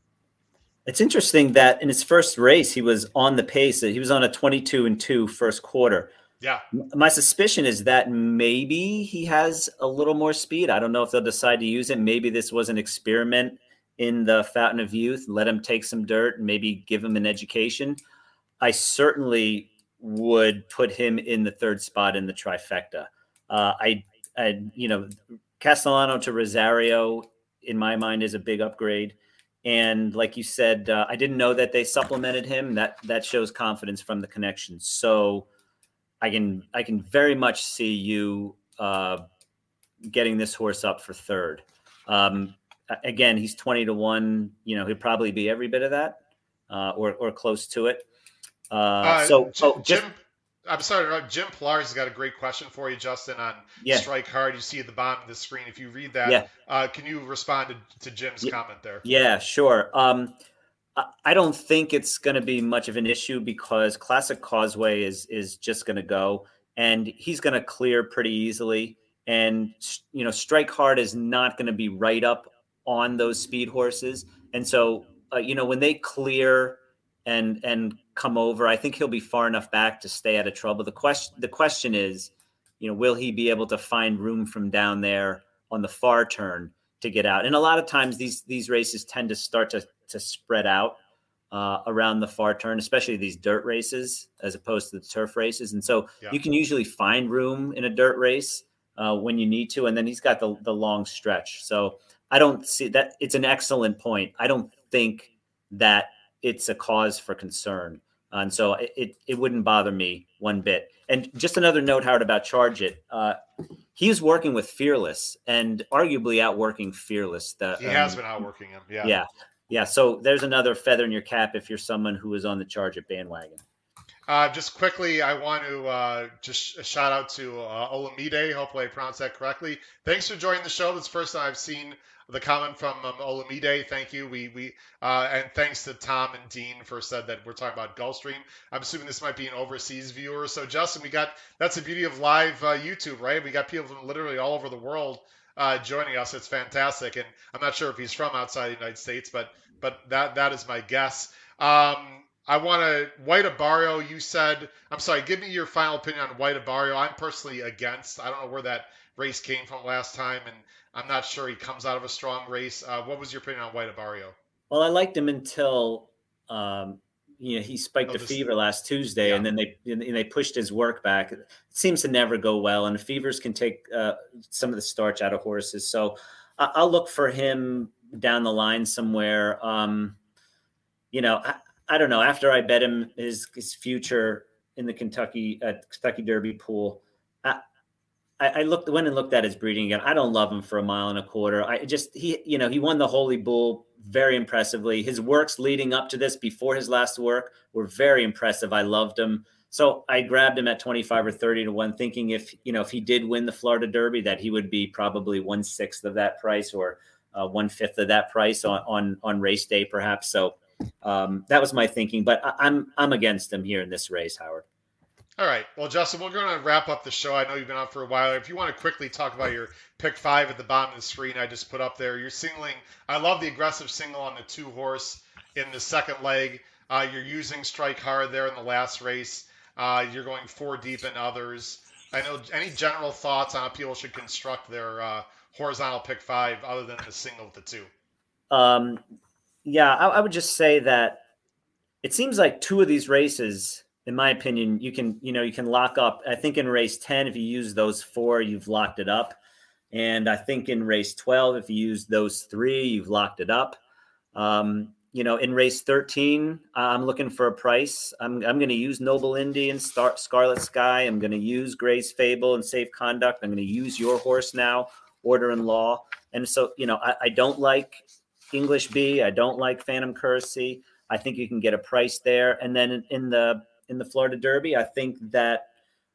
S2: It's interesting that in his first race, he was on the pace. That He was on a 22 and 2 first quarter.
S1: Yeah.
S2: My suspicion is that maybe he has a little more speed. I don't know if they'll decide to use it. Maybe this was an experiment in the fountain of youth. Let him take some dirt and maybe give him an education. I certainly would put him in the third spot in the trifecta. Uh, I, I, you know, Castellano to Rosario, in my mind, is a big upgrade. And like you said, uh, I didn't know that they supplemented him. That that shows confidence from the connection. So I can I can very much see you uh, getting this horse up for third. Um, again, he's twenty to one. You know, he'd probably be every bit of that, uh, or or close to it. Uh, uh so,
S1: Jim, oh, just, Jim, I'm sorry, Jim Pilar's has got a great question for you, Justin, on yeah. strike hard. You see at the bottom of the screen. If you read that, yeah. uh, can you respond to, to Jim's yeah. comment there?
S2: Yeah, sure. Um, I don't think it's going to be much of an issue because Classic Causeway is is just going to go, and he's going to clear pretty easily. And you know, Strike Hard is not going to be right up on those speed horses, and so uh, you know when they clear and and come over, I think he'll be far enough back to stay out of trouble. The question the question is, you know, will he be able to find room from down there on the far turn to get out? And a lot of times these these races tend to start to to spread out uh, around the far turn, especially these dirt races as opposed to the turf races. And so yeah. you can usually find room in a dirt race uh, when you need to. And then he's got the, the long stretch. So I don't see that. It's an excellent point. I don't think that it's a cause for concern. And so it, it, it wouldn't bother me one bit. And just another note, Howard, about Charge It. Uh, he's working with Fearless and arguably outworking Fearless.
S1: The, he has um, been outworking him. Yeah.
S2: Yeah yeah, so there's another feather in your cap if you're someone who is on the Charge It bandwagon.
S1: Uh, just quickly, I want to uh, just shout out to uh, Olamide. Hopefully, I pronounced that correctly. Thanks for joining the show. This first time I've seen the comment from um, Olamide. Thank you. We we uh, and thanks to Tom and Dean for said that we're talking about Gulfstream. I'm assuming this might be an overseas viewer. So Justin, we got that's the beauty of live uh, YouTube, right? We got people from literally all over the world uh, joining us. It's fantastic, and I'm not sure if he's from outside the United States, but but that that is my guess. Um, I want to White Abarrio. You said I'm sorry. Give me your final opinion on White Abarrio. I'm personally against. I don't know where that race came from last time, and I'm not sure he comes out of a strong race. Uh, what was your opinion on White Abarrio?
S2: Well, I liked him until um, you know he spiked oh, a fever last Tuesday, yeah. and then they and they pushed his work back. It seems to never go well, and fevers can take uh, some of the starch out of horses. So I'll look for him down the line somewhere. Um, you know, I, I, don't know. After I bet him his his future in the Kentucky uh, Kentucky Derby pool, I, I looked went and looked at his breeding again. I don't love him for a mile and a quarter. I just he you know he won the Holy Bull very impressively. His works leading up to this before his last work were very impressive. I loved him. So I grabbed him at 25 or 30 to one, thinking if, you know, if he did win the Florida Derby, that he would be probably one sixth of that price or uh, one fifth of that price on, on, on race day, perhaps. So um, that was my thinking, but I, I'm, I'm against him here in this race, Howard.
S1: All right. Well, Justin, we're going to wrap up the show. I know you've been on for a while. If you want to quickly talk about your pick five at the bottom of the screen, I just put up there. You're singling. I love the aggressive single on the two horse in the second leg. Uh, you're using strike hard there in the last race. Uh, you're going four deep in others. I know any general thoughts on how people should construct their uh, horizontal pick five other than the single with the two.
S2: Um, yeah, I, I would just say that it seems like two of these races, in my opinion, you can you know you can lock up. I think in race ten, if you use those four, you've locked it up. And I think in race 12, if you use those three, you've locked it up. Um, you know, in race 13, I'm looking for a price. I'm, I'm going to use Noble Indy and Star- Scarlet Sky. I'm going to use Gray's Fable and Safe Conduct. I'm going to use your horse now, Order and Law. And so, you know, I, I don't like English B. I don't like Phantom Currency. I think you can get a price there. And then in the in the Florida Derby, I think that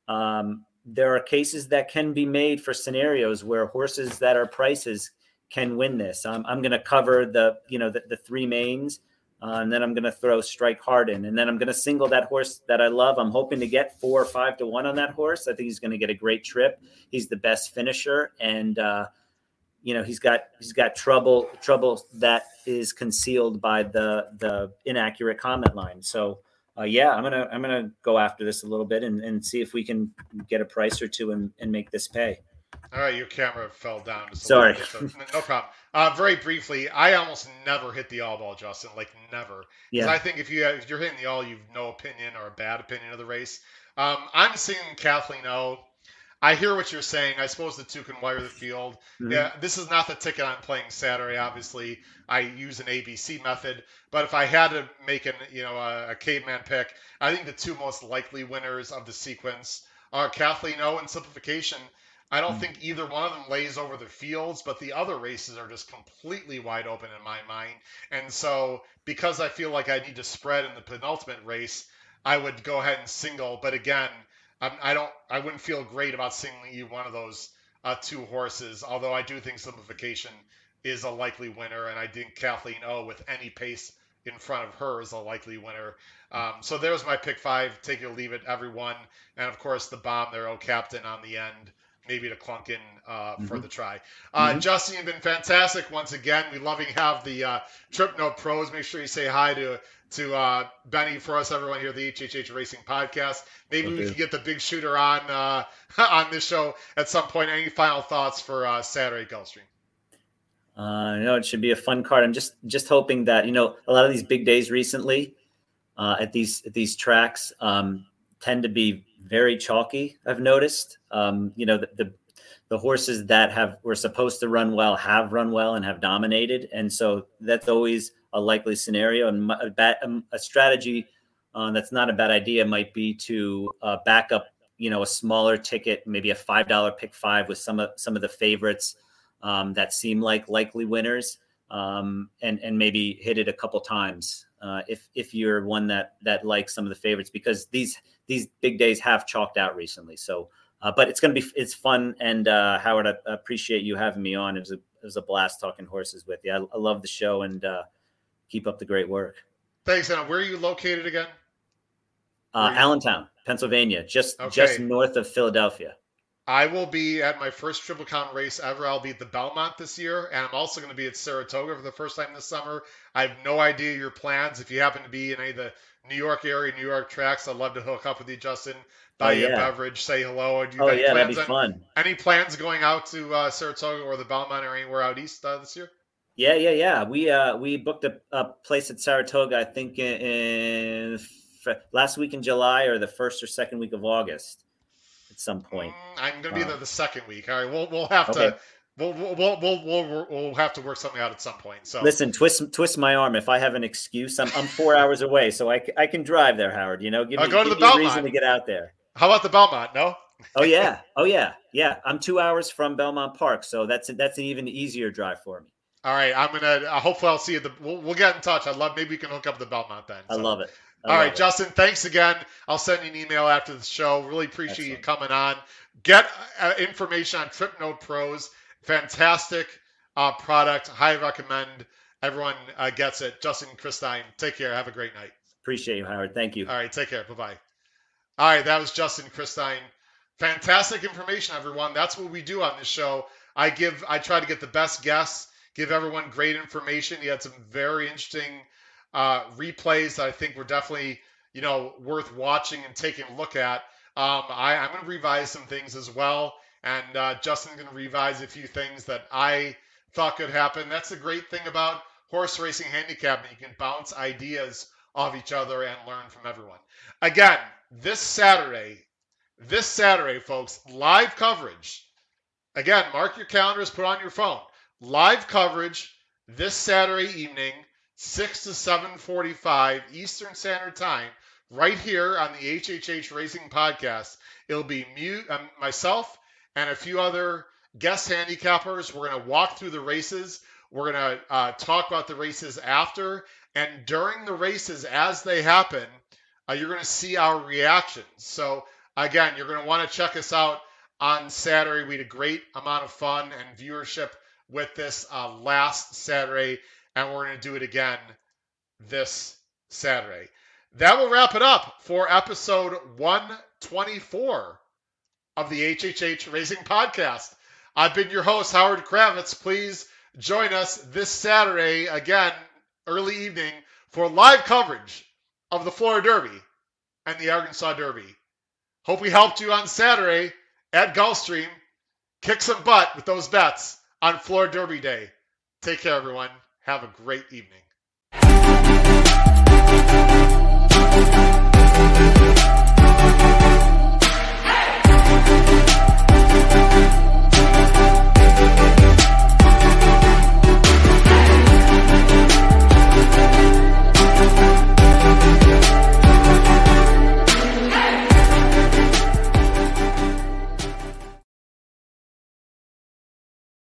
S2: um, there are cases that can be made for scenarios where horses that are prices can win this. I'm, I'm going to cover the you know the, the three mains, uh, and then I'm going to throw Strike Hard in, and then I'm going to single that horse that I love. I'm hoping to get four or five to one on that horse. I think he's going to get a great trip. He's the best finisher, and uh, you know he's got he's got trouble trouble that is concealed by the the inaccurate comment line. So uh, yeah, I'm gonna I'm gonna go after this a little bit and, and see if we can get a price or two and, and make this pay.
S1: All right, your camera fell down.
S2: Sorry,
S1: bit, so no problem. Uh, very briefly, I almost never hit the all ball, Justin. Like never. Yeah. I think if you if you're hitting the all, you've no opinion or a bad opinion of the race. Um, I'm seeing Kathleen O. I hear what you're saying. I suppose the two can wire the field. Mm-hmm. Yeah, this is not the ticket I'm playing Saturday. Obviously, I use an ABC method. But if I had to make an you know a, a caveman pick, I think the two most likely winners of the sequence are Kathleen O and Simplification. I don't mm-hmm. think either one of them lays over the fields, but the other races are just completely wide open in my mind. And so, because I feel like I need to spread in the penultimate race, I would go ahead and single. But again, I'm, I don't. I wouldn't feel great about singling you one of those uh, two horses. Although I do think simplification is a likely winner, and I think Kathleen O with any pace in front of her is a likely winner. Um, so there's my pick five. Take it or leave it, everyone. And of course the bomb there, oh captain on the end. Maybe to clunk in uh, mm-hmm. for the try. Uh, mm-hmm. Justin, you've been fantastic once again. We love you have the uh, Trip Note Pros. Make sure you say hi to to uh, Benny for us, everyone here at the HHH Racing Podcast. Maybe okay. we can get the big shooter on uh, *laughs* on this show at some point. Any final thoughts for uh, Saturday Gulfstream?
S2: Uh, you know, it should be a fun card. I'm just just hoping that you know a lot of these big days recently uh, at these at these tracks um, tend to be very chalky. I've noticed. Um, you know, the, the the horses that have were supposed to run well have run well and have dominated, and so that's always a likely scenario. And a, bad, um, a strategy uh, that's not a bad idea might be to uh, back up, you know, a smaller ticket, maybe a five dollar pick five with some of some of the favorites um, that seem like likely winners, um, and and maybe hit it a couple times uh, if if you're one that that likes some of the favorites because these these big days have chalked out recently. So. Uh, but it's going to be it's fun and uh, Howard, I appreciate you having me on. It was a it was a blast talking horses with you. I, I love the show and uh, keep up the great work.
S1: Thanks, Anna. Where are you located again?
S2: Uh, Allentown, Pennsylvania, just okay. just north of Philadelphia.
S1: I will be at my first Triple Crown race ever. I'll be at the Belmont this year, and I'm also going to be at Saratoga for the first time this summer. I have no idea your plans. If you happen to be in any of the New York area, New York tracks, I'd love to hook up with you, Justin. Buy oh, you a beverage, say hello.
S2: Do you oh yeah, that'd be on, fun.
S1: Any plans going out to uh, Saratoga or the Belmont or anywhere out east uh, this year?
S2: Yeah, yeah, yeah. We uh we booked a, a place at Saratoga. I think in, in last week in July or the first or second week of August, at some point.
S1: Mm, I'm going to be uh, there the second week. All right, we'll we'll have okay. to. We'll, we'll, we'll, we'll, we'll have to work something out at some point. So
S2: listen, twist twist my arm if I have an excuse. I'm, I'm four hours away, so I, I can drive there, Howard. You know, give me,
S1: go
S2: to
S1: the Belmont.
S2: reason to get out there.
S1: How about the Belmont? No.
S2: oh yeah, *laughs* oh yeah, yeah. I'm two hours from Belmont Park, so that's that's an even easier drive for me.
S1: All right, I'm gonna. Uh, hopefully, I'll see you. The, we'll, we'll get in touch. I'd love. Maybe we can hook up the Belmont then.
S2: So. I love it. I
S1: All
S2: love
S1: right, it. Justin. Thanks again. I'll send you an email after the show. Really appreciate Excellent. you coming on. Get uh, information on Trip Note Pros. Fantastic uh, product. Highly recommend. Everyone uh, gets it. Justin Christein. Take care. Have a great night.
S2: Appreciate you, Howard. Thank you.
S1: All right. Take care. Bye bye. All right. That was Justin Christein. Fantastic information, everyone. That's what we do on this show. I give. I try to get the best guests give everyone great information. He had some very interesting uh, replays that I think were definitely you know worth watching and taking a look at. Um, I, I'm going to revise some things as well, and uh, Justin's going to revise a few things that I thought could happen. That's the great thing about horse racing handicap. You can bounce ideas off each other and learn from everyone. Again, this Saturday, this Saturday, folks, live coverage. Again, mark your calendars, put on your phone. Live coverage this Saturday evening, 6 to 7:45 Eastern Standard Time, right here on the HHH Racing Podcast. It'll be mute, um, myself and a few other guest handicappers. We're going to walk through the races. We're going to uh, talk about the races after and during the races as they happen. Uh, you're going to see our reactions. So again, you're going to want to check us out on Saturday. We had a great amount of fun and viewership with this uh, last Saturday, and we're going to do it again this Saturday. That will wrap it up for episode 124 of the HHH Racing Podcast. I've been your host, Howard Kravets. Please join us this Saturday, again, early evening, for live coverage of the Florida Derby and the Arkansas Derby. Hope we helped you on Saturday at Gulfstream. Kick some butt with those bets on Florida Derby Day. Take care, everyone. Have a great evening.